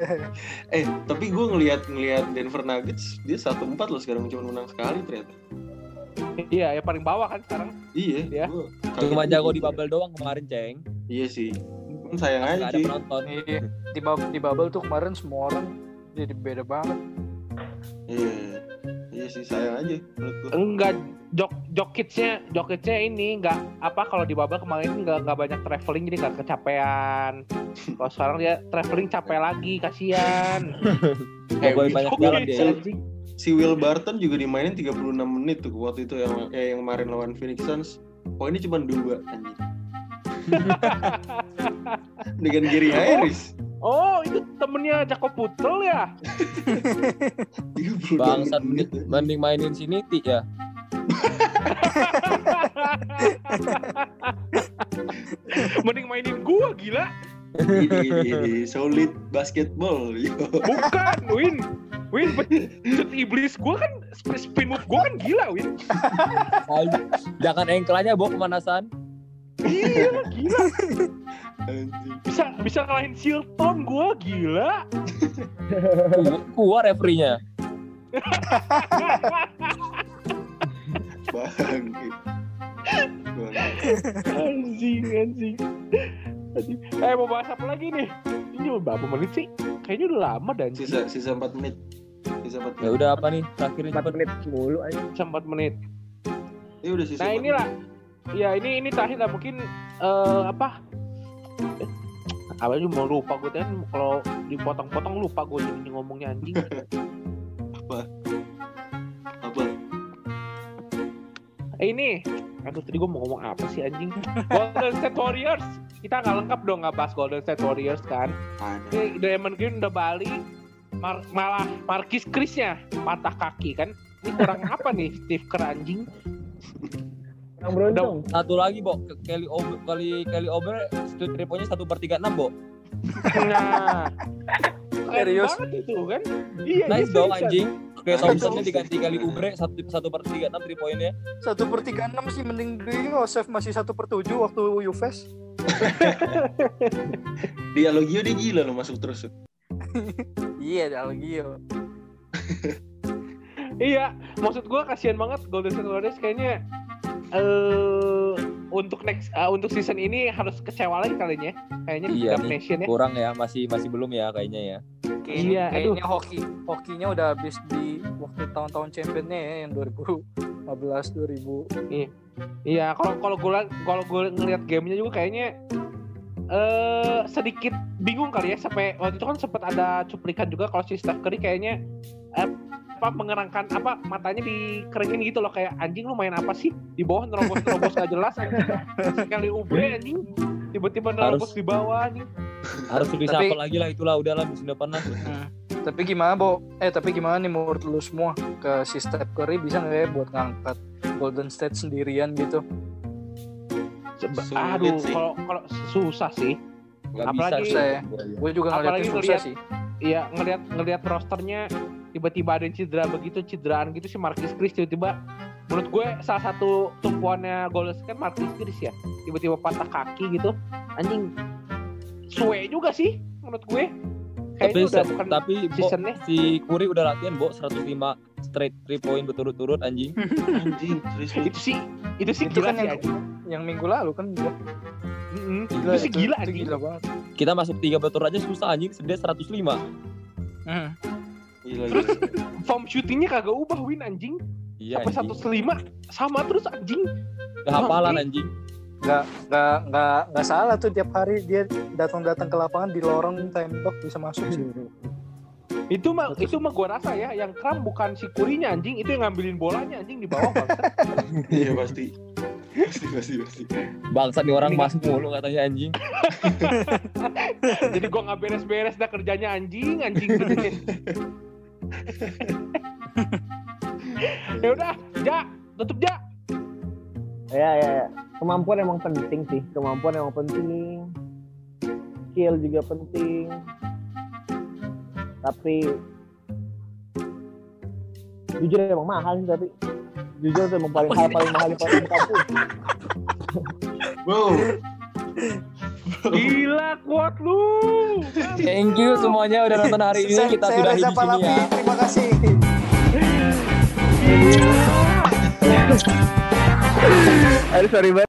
[laughs] Eh, tapi gue ngelihat ngelihat Denver Nuggets dia satu empat loh sekarang cuma menang sekali ternyata. Iya, yang paling bawah kan sekarang. Iya. Ya. Cuma jago di bubble doang kemarin, Ceng. Iya sih. Cuman sayang aja Nggak ada sih. penonton. Iya, di bubble, di bubble tuh kemarin semua orang jadi beda banget. Iya. Iya sih sayang aja. Enggak Jok Jokicnya Jokicnya ini enggak apa kalau di babak kemarin enggak enggak banyak traveling jadi enggak kecapean. Kalau sekarang dia traveling capek lagi kasihan. [laughs] Nggak boleh banyak jalan dia. si- Will Barton juga dimainin 36 menit tuh waktu itu yang eh, yang kemarin lawan Phoenix Suns. Poinnya cuma dua anjing. Dengan Gary Harris. Oh, itu temennya Jakob Putel ya? 32 Bangsat menit. mending, mending mainin sini Ti ya. [laughs] Mending mainin gua gila. Ini, ini, ini, solid basketball. Yo. Bukan, Win. Win, pecut iblis gua kan sp- spin move gua kan gila, Win. Jangan engkelnya bawa pemanasan. Iya, gila. [laughs] Bisa bisa kalahin Silton gua gila. Keluar referee-nya. Bang. Bang. anjing, anjing. Anjing. Eh, mau bahas apa lagi nih? Ini udah berapa menit sih? Kayaknya udah lama dan Sisa sisa 4 menit. Sisa 4 Ya menit. udah apa nih? Terakhir 4 cepet. menit mulu aja. 4 menit. Ya udah sisa. Nah 4 inilah, ya ini ini terakhir lah mungkin eh apa? Apa mau lupa gue kan kalau dipotong-potong lupa gue jadi ngomongnya anjing. [laughs] Apa? Eh ini, aduh tadi gue mau ngomong apa sih anjing? Golden State Warriors. Kita nggak lengkap dong nggak bahas Golden State Warriors kan? Ini Draymond Green udah balik, Mar- malah Marquis Chrisnya patah kaki kan? Ini kurang apa nih Steve Kerr anjing? Kurang beruntung. Satu lagi, Bo. Ke- Kelly Ober, kali Kelly Ober shoot three point-nya 1 per 36, Bo. Nah, [laughs] Serius? banget itu kan? Iya, Nice dong, anjing. Kayak Thompson-nya dong. diganti kali Ubre 1, 1 per 36 three point-nya. Satu per tiga enam sih mending di Yosef masih satu per tujuh waktu Ufes. [laughs] Di Alogio dia gila loh masuk terus. [laughs] Iya, yo. Iya, maksud gua kasihan banget Golden State Warriors kayaknya eh untuk next eh, untuk season ini harus kecewa lagi kalinya. Kayaknya Iya nih. Nation ya. Kurang ya, masih masih belum ya kayaknya ya. Kayaknya, Iya, aduh. kayaknya hoki hokinya udah habis di waktu tahun-tahun championnya ya yang 2015 2000. Iya, kalau kalau gue kalau gue ngelihat gamenya juga kayaknya eh sedikit bingung kali ya sampai waktu itu kan sempat ada cuplikan juga kalau si Steph Curry kayaknya eh, apa mengerangkan apa matanya dikeringin gitu loh kayak anjing lu main apa sih di bawah nerobos nerobos gak jelas anjing sekali UB anjing tiba-tiba nerobos Harus- di bawah anjing Harus lebih Tapi- lagi lah itulah udahlah musim depan lah. Hmm. Tapi gimana, Bo? Eh, tapi gimana nih menurut lu semua ke si Steph Curry bisa nggak ya buat ngangkat Golden State sendirian gitu? Seba- Sulit aduh sih. kalau kalau susah sih Nggak Apalagi- bisa Susah ya. Gue juga Apalagi ngeliatnya susah ngeliat- sih. Iya ngelihat ngelihat rosternya tiba-tiba ada yang cedera begitu cederaan gitu si Marcus Chris tiba-tiba menurut gue salah satu tumpuannya Golden kan Marcus Chris ya tiba-tiba patah kaki gitu anjing suwe juga sih menurut gue Tapi udah bukan tapi Bo, seasonnya si Curry udah latihan Bo 105 straight 3 point berturut-turut anjing. [laughs] Anjing, itu sih itu sih Itu gila kan sih yang, anjing yang minggu lalu kan juga. Mm-mm. Gila, itu sih gila itu anjing gila banget. Kita masuk 3 berturut aja susah anjing, dia 105. Hmm. Gila, Terus gila. form shootingnya kagak ubah win anjing Iya sampai anjing. 105 sama terus anjing Kehafalan anjing. Nggak, nggak, nggak, nggak salah tuh tiap hari dia datang-datang ke lapangan di lorong tembok bisa masuk sih. itu mah itu mah gua rasa ya yang kram bukan si kurinya anjing itu yang ngambilin bolanya anjing di bawah bangsa [laughs] Iya pasti. Pasti pasti pasti. Bangsat nih orang masuk mulu katanya anjing. [laughs] jadi gua nggak beres-beres dah kerjanya anjing anjing [laughs] ya udah ja tutup ja. Ya ya ya. Kemampuan emang penting sih. Kemampuan emang penting. Skill juga penting. Tapi jujur emang mahal sih tapi jujur tuh emang paling hal paling mahal di paling kampus Wow. Gila kuat lu Thank you semuanya udah nonton hari ini. Kita Reza di sini ya. Terima kasih. aduh sorry banget